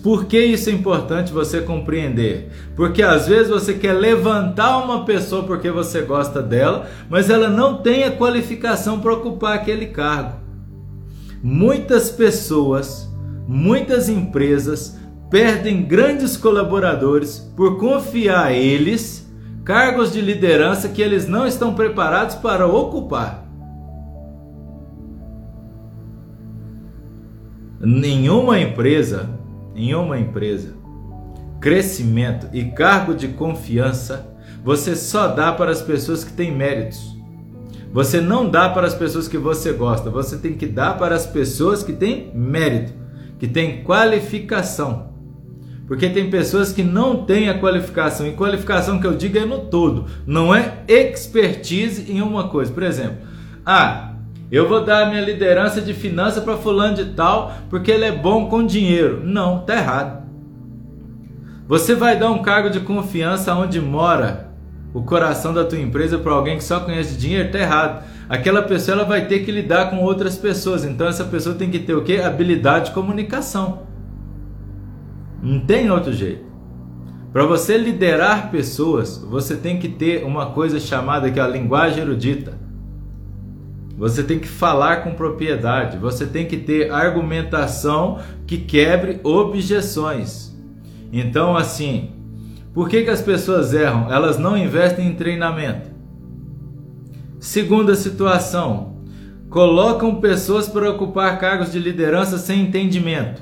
Por que isso é importante você compreender? Porque às vezes você quer levantar uma pessoa porque você gosta dela, mas ela não tem a qualificação para ocupar aquele cargo. Muitas pessoas, muitas empresas perdem grandes colaboradores por confiar a eles cargos de liderança que eles não estão preparados para ocupar. Nenhuma empresa, nenhuma empresa, crescimento e cargo de confiança você só dá para as pessoas que têm méritos. Você não dá para as pessoas que você gosta, você tem que dar para as pessoas que têm mérito, que têm qualificação. Porque tem pessoas que não têm a qualificação, e qualificação que eu digo é no todo, não é expertise em uma coisa. Por exemplo, ah, eu vou dar minha liderança de finança para fulano de tal porque ele é bom com dinheiro. Não, tá errado. Você vai dar um cargo de confiança onde mora o coração da tua empresa para alguém que só conhece dinheiro, tá errado. Aquela pessoa ela vai ter que lidar com outras pessoas, então essa pessoa tem que ter o que? Habilidade de comunicação. Não tem outro jeito. Para você liderar pessoas, você tem que ter uma coisa chamada que é a linguagem erudita. Você tem que falar com propriedade, você tem que ter argumentação que quebre objeções. Então, assim, Por que, que as pessoas erram? Elas não investem em treinamento. Segunda situação, colocam pessoas para ocupar cargos de liderança sem entendimento.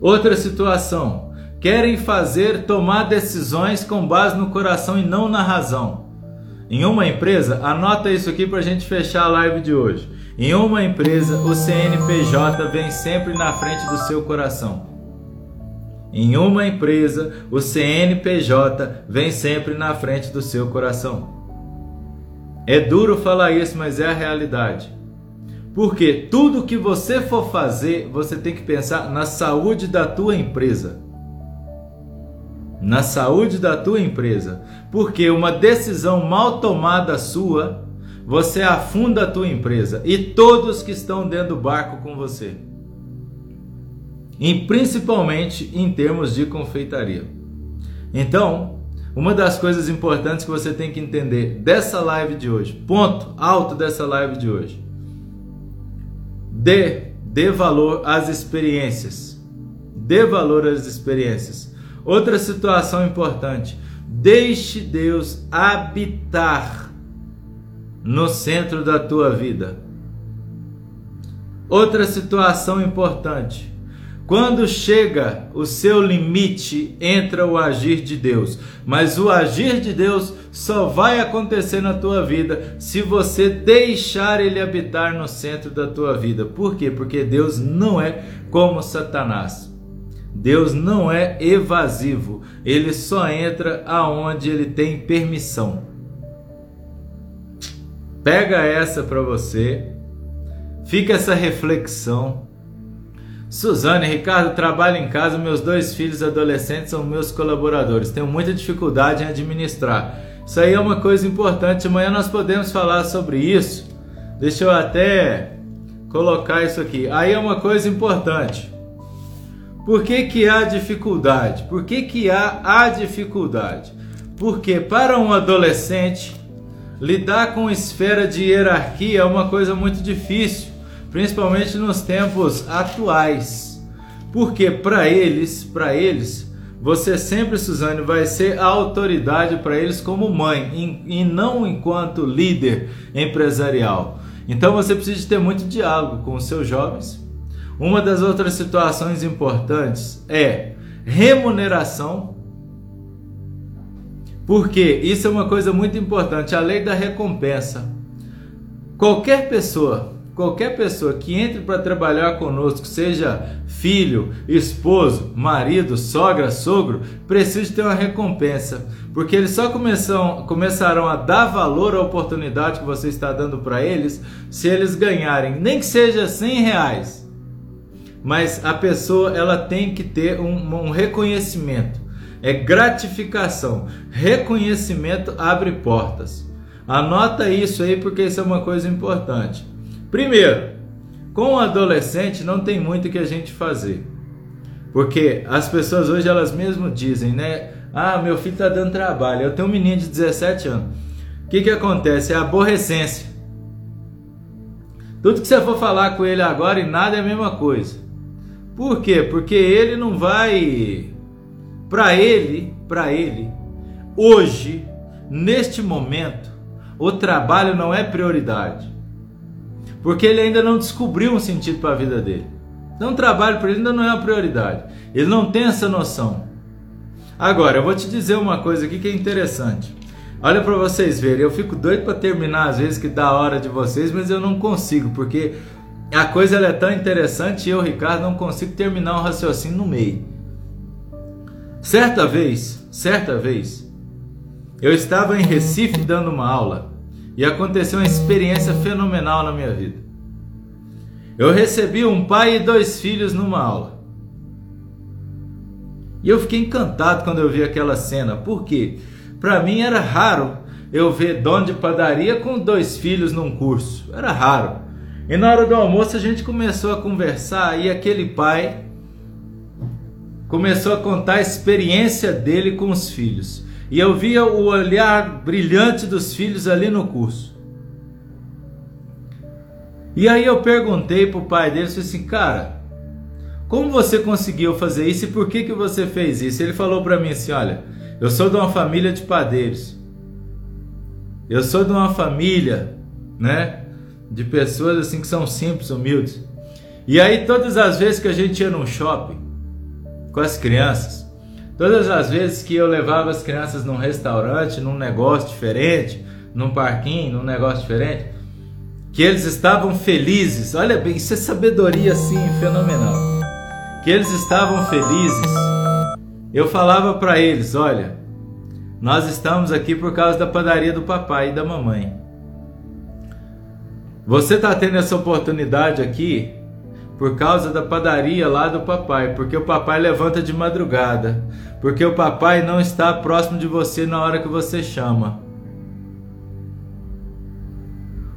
Outra situação, querem fazer tomar decisões com base no coração e não na razão. Em uma empresa, anota isso aqui para a gente fechar a live de hoje. Em uma empresa, o CNPJ vem sempre na frente do seu coração. Em uma empresa, o CNPJ vem sempre na frente do seu coração. É duro falar isso, mas é a realidade. Porque tudo que você for fazer, você tem que pensar na saúde da tua empresa. Na saúde da tua empresa. Porque uma decisão mal tomada sua, você afunda a tua empresa e todos que estão dentro do barco com você. E principalmente em termos de confeitaria. Então, uma das coisas importantes que você tem que entender dessa live de hoje, ponto alto dessa live de hoje, Dê, dê valor às experiências. Dê valor às experiências. Outra situação importante: deixe Deus habitar no centro da tua vida. Outra situação importante: quando chega o seu limite, entra o agir de Deus. Mas o agir de Deus só vai acontecer na tua vida se você deixar ele habitar no centro da tua vida. Por quê? Porque Deus não é como Satanás. Deus não é evasivo. Ele só entra aonde ele tem permissão. Pega essa para você. Fica essa reflexão. Suzane, Ricardo, trabalho em casa, meus dois filhos adolescentes são meus colaboradores. Tenho muita dificuldade em administrar. Isso aí é uma coisa importante. Amanhã nós podemos falar sobre isso. Deixa eu até colocar isso aqui. Aí é uma coisa importante. Por que, que há dificuldade? Por que, que há a dificuldade? Porque para um adolescente lidar com esfera de hierarquia é uma coisa muito difícil principalmente nos tempos atuais. Porque para eles, para eles, você sempre, Suzane, vai ser a autoridade para eles como mãe e não enquanto líder empresarial. Então você precisa ter muito diálogo com os seus jovens. Uma das outras situações importantes é remuneração. Porque isso é uma coisa muito importante, a lei da recompensa. Qualquer pessoa Qualquer pessoa que entre para trabalhar conosco, seja filho, esposo, marido, sogra, sogro, precisa ter uma recompensa, porque eles só começam, começarão a dar valor à oportunidade que você está dando para eles se eles ganharem, nem que seja 100 reais. Mas a pessoa ela tem que ter um, um reconhecimento, é gratificação. Reconhecimento abre portas. Anota isso aí porque isso é uma coisa importante. Primeiro, com o adolescente não tem muito que a gente fazer. Porque as pessoas hoje elas mesmo dizem, né? Ah, meu filho está dando trabalho. Eu tenho um menino de 17 anos. O que, que acontece? É aborrecência. Tudo que você for falar com ele agora e nada é a mesma coisa. Por quê? Porque ele não vai. Para ele, para ele, hoje, neste momento, o trabalho não é prioridade. Porque ele ainda não descobriu um sentido para a vida dele. Então, o trabalho para ele ainda não é uma prioridade. Ele não tem essa noção. Agora, eu vou te dizer uma coisa aqui que é interessante. Olha para vocês verem, eu fico doido para terminar às vezes que dá hora de vocês, mas eu não consigo, porque a coisa é tão interessante e eu, Ricardo, não consigo terminar um raciocínio no meio. Certa vez, certa vez, eu estava em Recife dando uma aula e aconteceu uma experiência fenomenal na minha vida. Eu recebi um pai e dois filhos numa aula. E eu fiquei encantado quando eu vi aquela cena, porque para mim era raro eu ver dono de padaria com dois filhos num curso. Era raro. E na hora do almoço a gente começou a conversar e aquele pai começou a contar a experiência dele com os filhos. E eu via o olhar brilhante dos filhos ali no curso. E aí eu perguntei pro pai deles assim, cara, como você conseguiu fazer isso e por que, que você fez isso? Ele falou para mim assim: olha, eu sou de uma família de padeiros. Eu sou de uma família, né? De pessoas assim que são simples, humildes. E aí, todas as vezes que a gente ia num shopping com as crianças, todas as vezes que eu levava as crianças num restaurante, num negócio diferente, num parquinho, num negócio diferente, que eles estavam felizes. Olha bem, isso é sabedoria assim fenomenal. Que eles estavam felizes. Eu falava para eles, olha, nós estamos aqui por causa da padaria do papai e da mamãe. Você está tendo essa oportunidade aqui por causa da padaria lá do papai, porque o papai levanta de madrugada, porque o papai não está próximo de você na hora que você chama.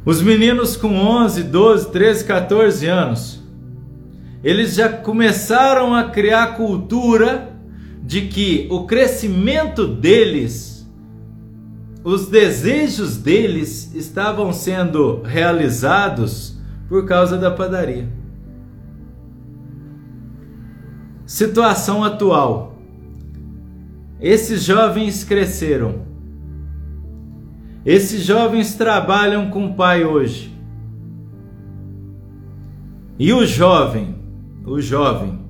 Os meninos com 11, 12, 13, 14 anos, eles já começaram a criar cultura de que o crescimento deles, os desejos deles estavam sendo realizados por causa da padaria. Situação atual. Esses jovens cresceram esses jovens trabalham com o pai hoje. E o jovem, o jovem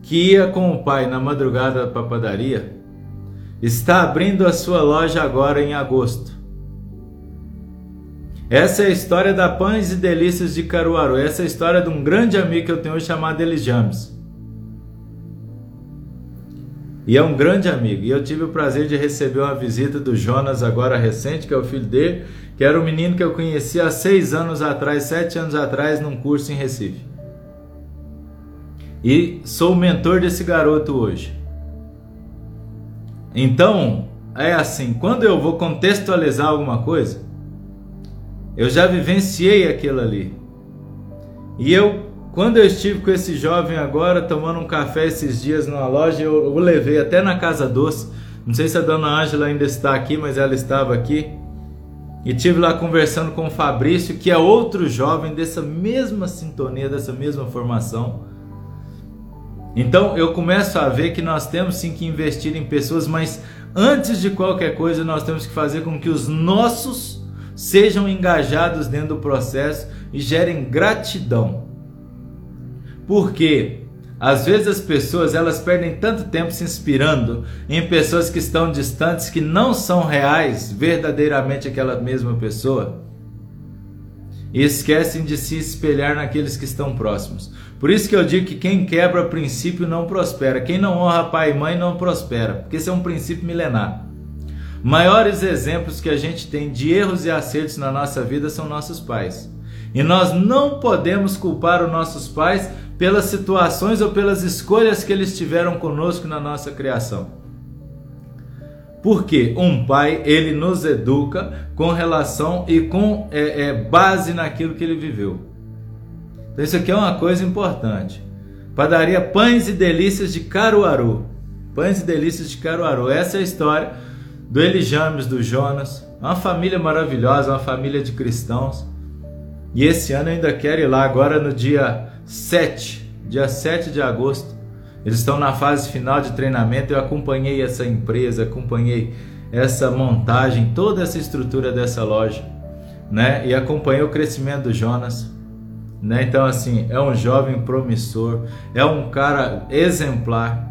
que ia com o pai na madrugada para a padaria, está abrindo a sua loja agora em agosto. Essa é a história da Pães e Delícias de Caruaru. Essa é a história de um grande amigo que eu tenho chamado Eli James. E é um grande amigo. E eu tive o prazer de receber uma visita do Jonas, agora recente, que é o filho dele, que era um menino que eu conheci há seis anos atrás, sete anos atrás, num curso em Recife. E sou o mentor desse garoto hoje. Então, é assim: quando eu vou contextualizar alguma coisa, eu já vivenciei aquilo ali. E eu quando eu estive com esse jovem agora, tomando um café esses dias numa loja, eu o levei até na Casa Doce. Não sei se a dona Ângela ainda está aqui, mas ela estava aqui. E tive lá conversando com o Fabrício, que é outro jovem dessa mesma sintonia, dessa mesma formação. Então eu começo a ver que nós temos sim que investir em pessoas, mas antes de qualquer coisa, nós temos que fazer com que os nossos sejam engajados dentro do processo e gerem gratidão. Porque às vezes as pessoas elas perdem tanto tempo se inspirando em pessoas que estão distantes que não são reais, verdadeiramente aquela mesma pessoa. E esquecem de se espelhar naqueles que estão próximos. Por isso que eu digo que quem quebra princípio não prospera. Quem não honra pai e mãe não prospera, porque esse é um princípio milenar. Maiores exemplos que a gente tem de erros e acertos na nossa vida são nossos pais. E nós não podemos culpar os nossos pais pelas situações ou pelas escolhas que eles tiveram conosco na nossa criação. Porque um pai ele nos educa com relação e com é, é, base naquilo que ele viveu. Então isso aqui é uma coisa importante. Padaria Pães e Delícias de Caruaru. Pães e Delícias de Caruaru. Essa é a história do Eli James, do Jonas. Uma família maravilhosa, uma família de cristãos. E esse ano eu ainda quero ir lá agora no dia 7, dia 7 de agosto. Eles estão na fase final de treinamento. Eu acompanhei essa empresa, acompanhei essa montagem, toda essa estrutura dessa loja, né? E acompanhei o crescimento do Jonas, né? Então assim, é um jovem promissor, é um cara exemplar.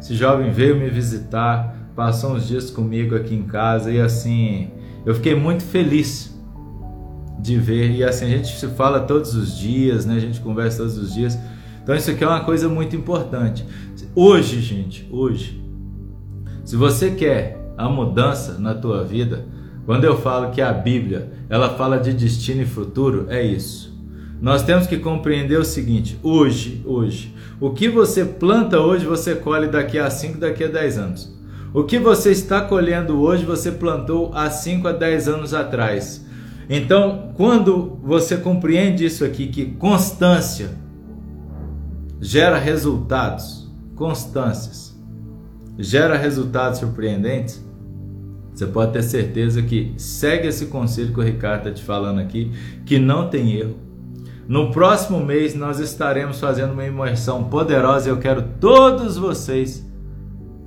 Esse jovem veio me visitar, passou uns dias comigo aqui em casa e assim, eu fiquei muito feliz de ver. E assim, a gente se fala todos os dias, né? A gente conversa todos os dias. Então isso aqui é uma coisa muito importante. Hoje, gente, hoje, se você quer a mudança na tua vida, quando eu falo que a Bíblia, ela fala de destino e futuro, é isso. Nós temos que compreender o seguinte, hoje, hoje, o que você planta hoje, você colhe daqui a 5, daqui a 10 anos. O que você está colhendo hoje, você plantou há 5 a 10 anos atrás. Então, quando você compreende isso aqui, que constância gera resultados, constâncias gera resultados surpreendentes, você pode ter certeza que segue esse conselho que o Ricardo está te falando aqui, que não tem erro. No próximo mês nós estaremos fazendo uma imersão poderosa e eu quero todos vocês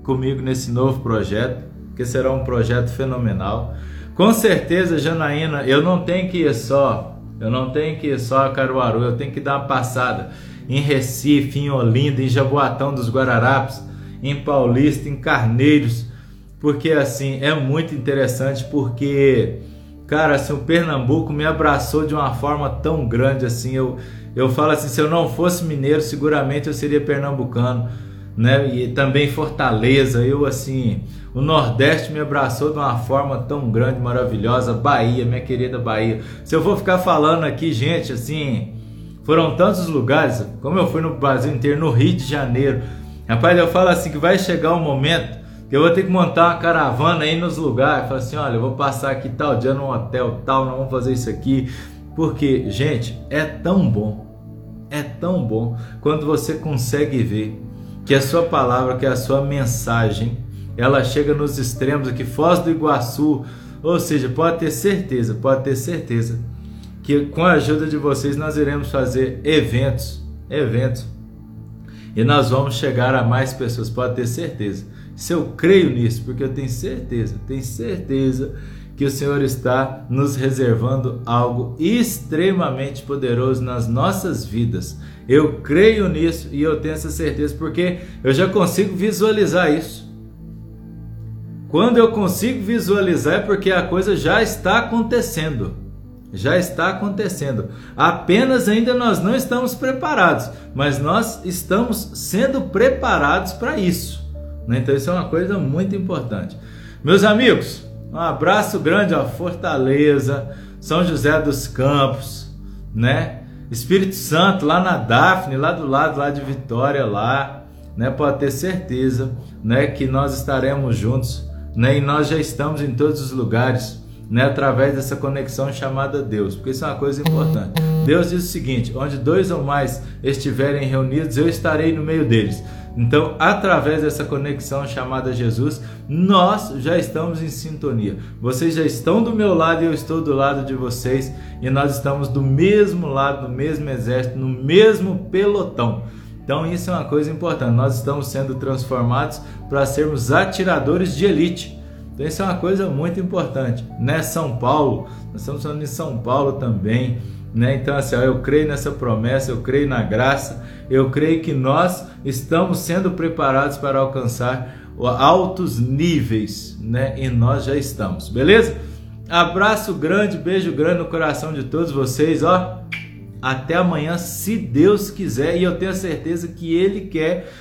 comigo nesse novo projeto, que será um projeto fenomenal. Com certeza, Janaína, eu não tenho que ir só, eu não tenho que ir só a Caruaru, eu tenho que dar uma passada em Recife, em Olinda, em Jaboatão dos Guararapes, em Paulista, em Carneiros, porque assim é muito interessante porque cara, assim o Pernambuco me abraçou de uma forma tão grande assim, eu eu falo assim, se eu não fosse mineiro, seguramente eu seria pernambucano, né? E também Fortaleza, eu assim, o Nordeste me abraçou de uma forma tão grande, maravilhosa, Bahia, minha querida Bahia. Se eu for ficar falando aqui, gente, assim, foram tantos lugares, como eu fui no Brasil inteiro, no Rio de Janeiro. Rapaz, eu falo assim que vai chegar um momento eu vou ter que montar uma caravana aí nos lugares. Falar assim, olha, eu vou passar aqui tal dia num hotel, tal, nós vamos fazer isso aqui. Porque, gente, é tão bom, é tão bom quando você consegue ver que a sua palavra, que a sua mensagem, ela chega nos extremos aqui, Foz do Iguaçu, ou seja, pode ter certeza, pode ter certeza que com a ajuda de vocês nós iremos fazer eventos, eventos, e nós vamos chegar a mais pessoas, pode ter certeza. Se eu creio nisso, porque eu tenho certeza, tenho certeza que o Senhor está nos reservando algo extremamente poderoso nas nossas vidas. Eu creio nisso e eu tenho essa certeza porque eu já consigo visualizar isso. Quando eu consigo visualizar é porque a coisa já está acontecendo já está acontecendo. Apenas ainda nós não estamos preparados, mas nós estamos sendo preparados para isso. Né? Então isso é uma coisa muito importante. Meus amigos, um abraço grande a Fortaleza, São José dos Campos, né? Espírito Santo lá na Daphne, lá do lado lá de Vitória lá, né? Pode ter certeza, né, que nós estaremos juntos, né? E nós já estamos em todos os lugares né, através dessa conexão chamada Deus, porque isso é uma coisa importante. Deus diz o seguinte: onde dois ou mais estiverem reunidos, eu estarei no meio deles. Então, através dessa conexão chamada Jesus, nós já estamos em sintonia. Vocês já estão do meu lado e eu estou do lado de vocês, e nós estamos do mesmo lado, no mesmo exército, no mesmo pelotão. Então, isso é uma coisa importante. Nós estamos sendo transformados para sermos atiradores de elite. Então isso é uma coisa muito importante, né? São Paulo, nós estamos falando de São Paulo também, né? Então assim, ó, eu creio nessa promessa, eu creio na graça, eu creio que nós estamos sendo preparados para alcançar altos níveis, né? E nós já estamos, beleza? Abraço grande, beijo grande no coração de todos vocês, ó. Até amanhã, se Deus quiser, e eu tenho certeza que Ele quer,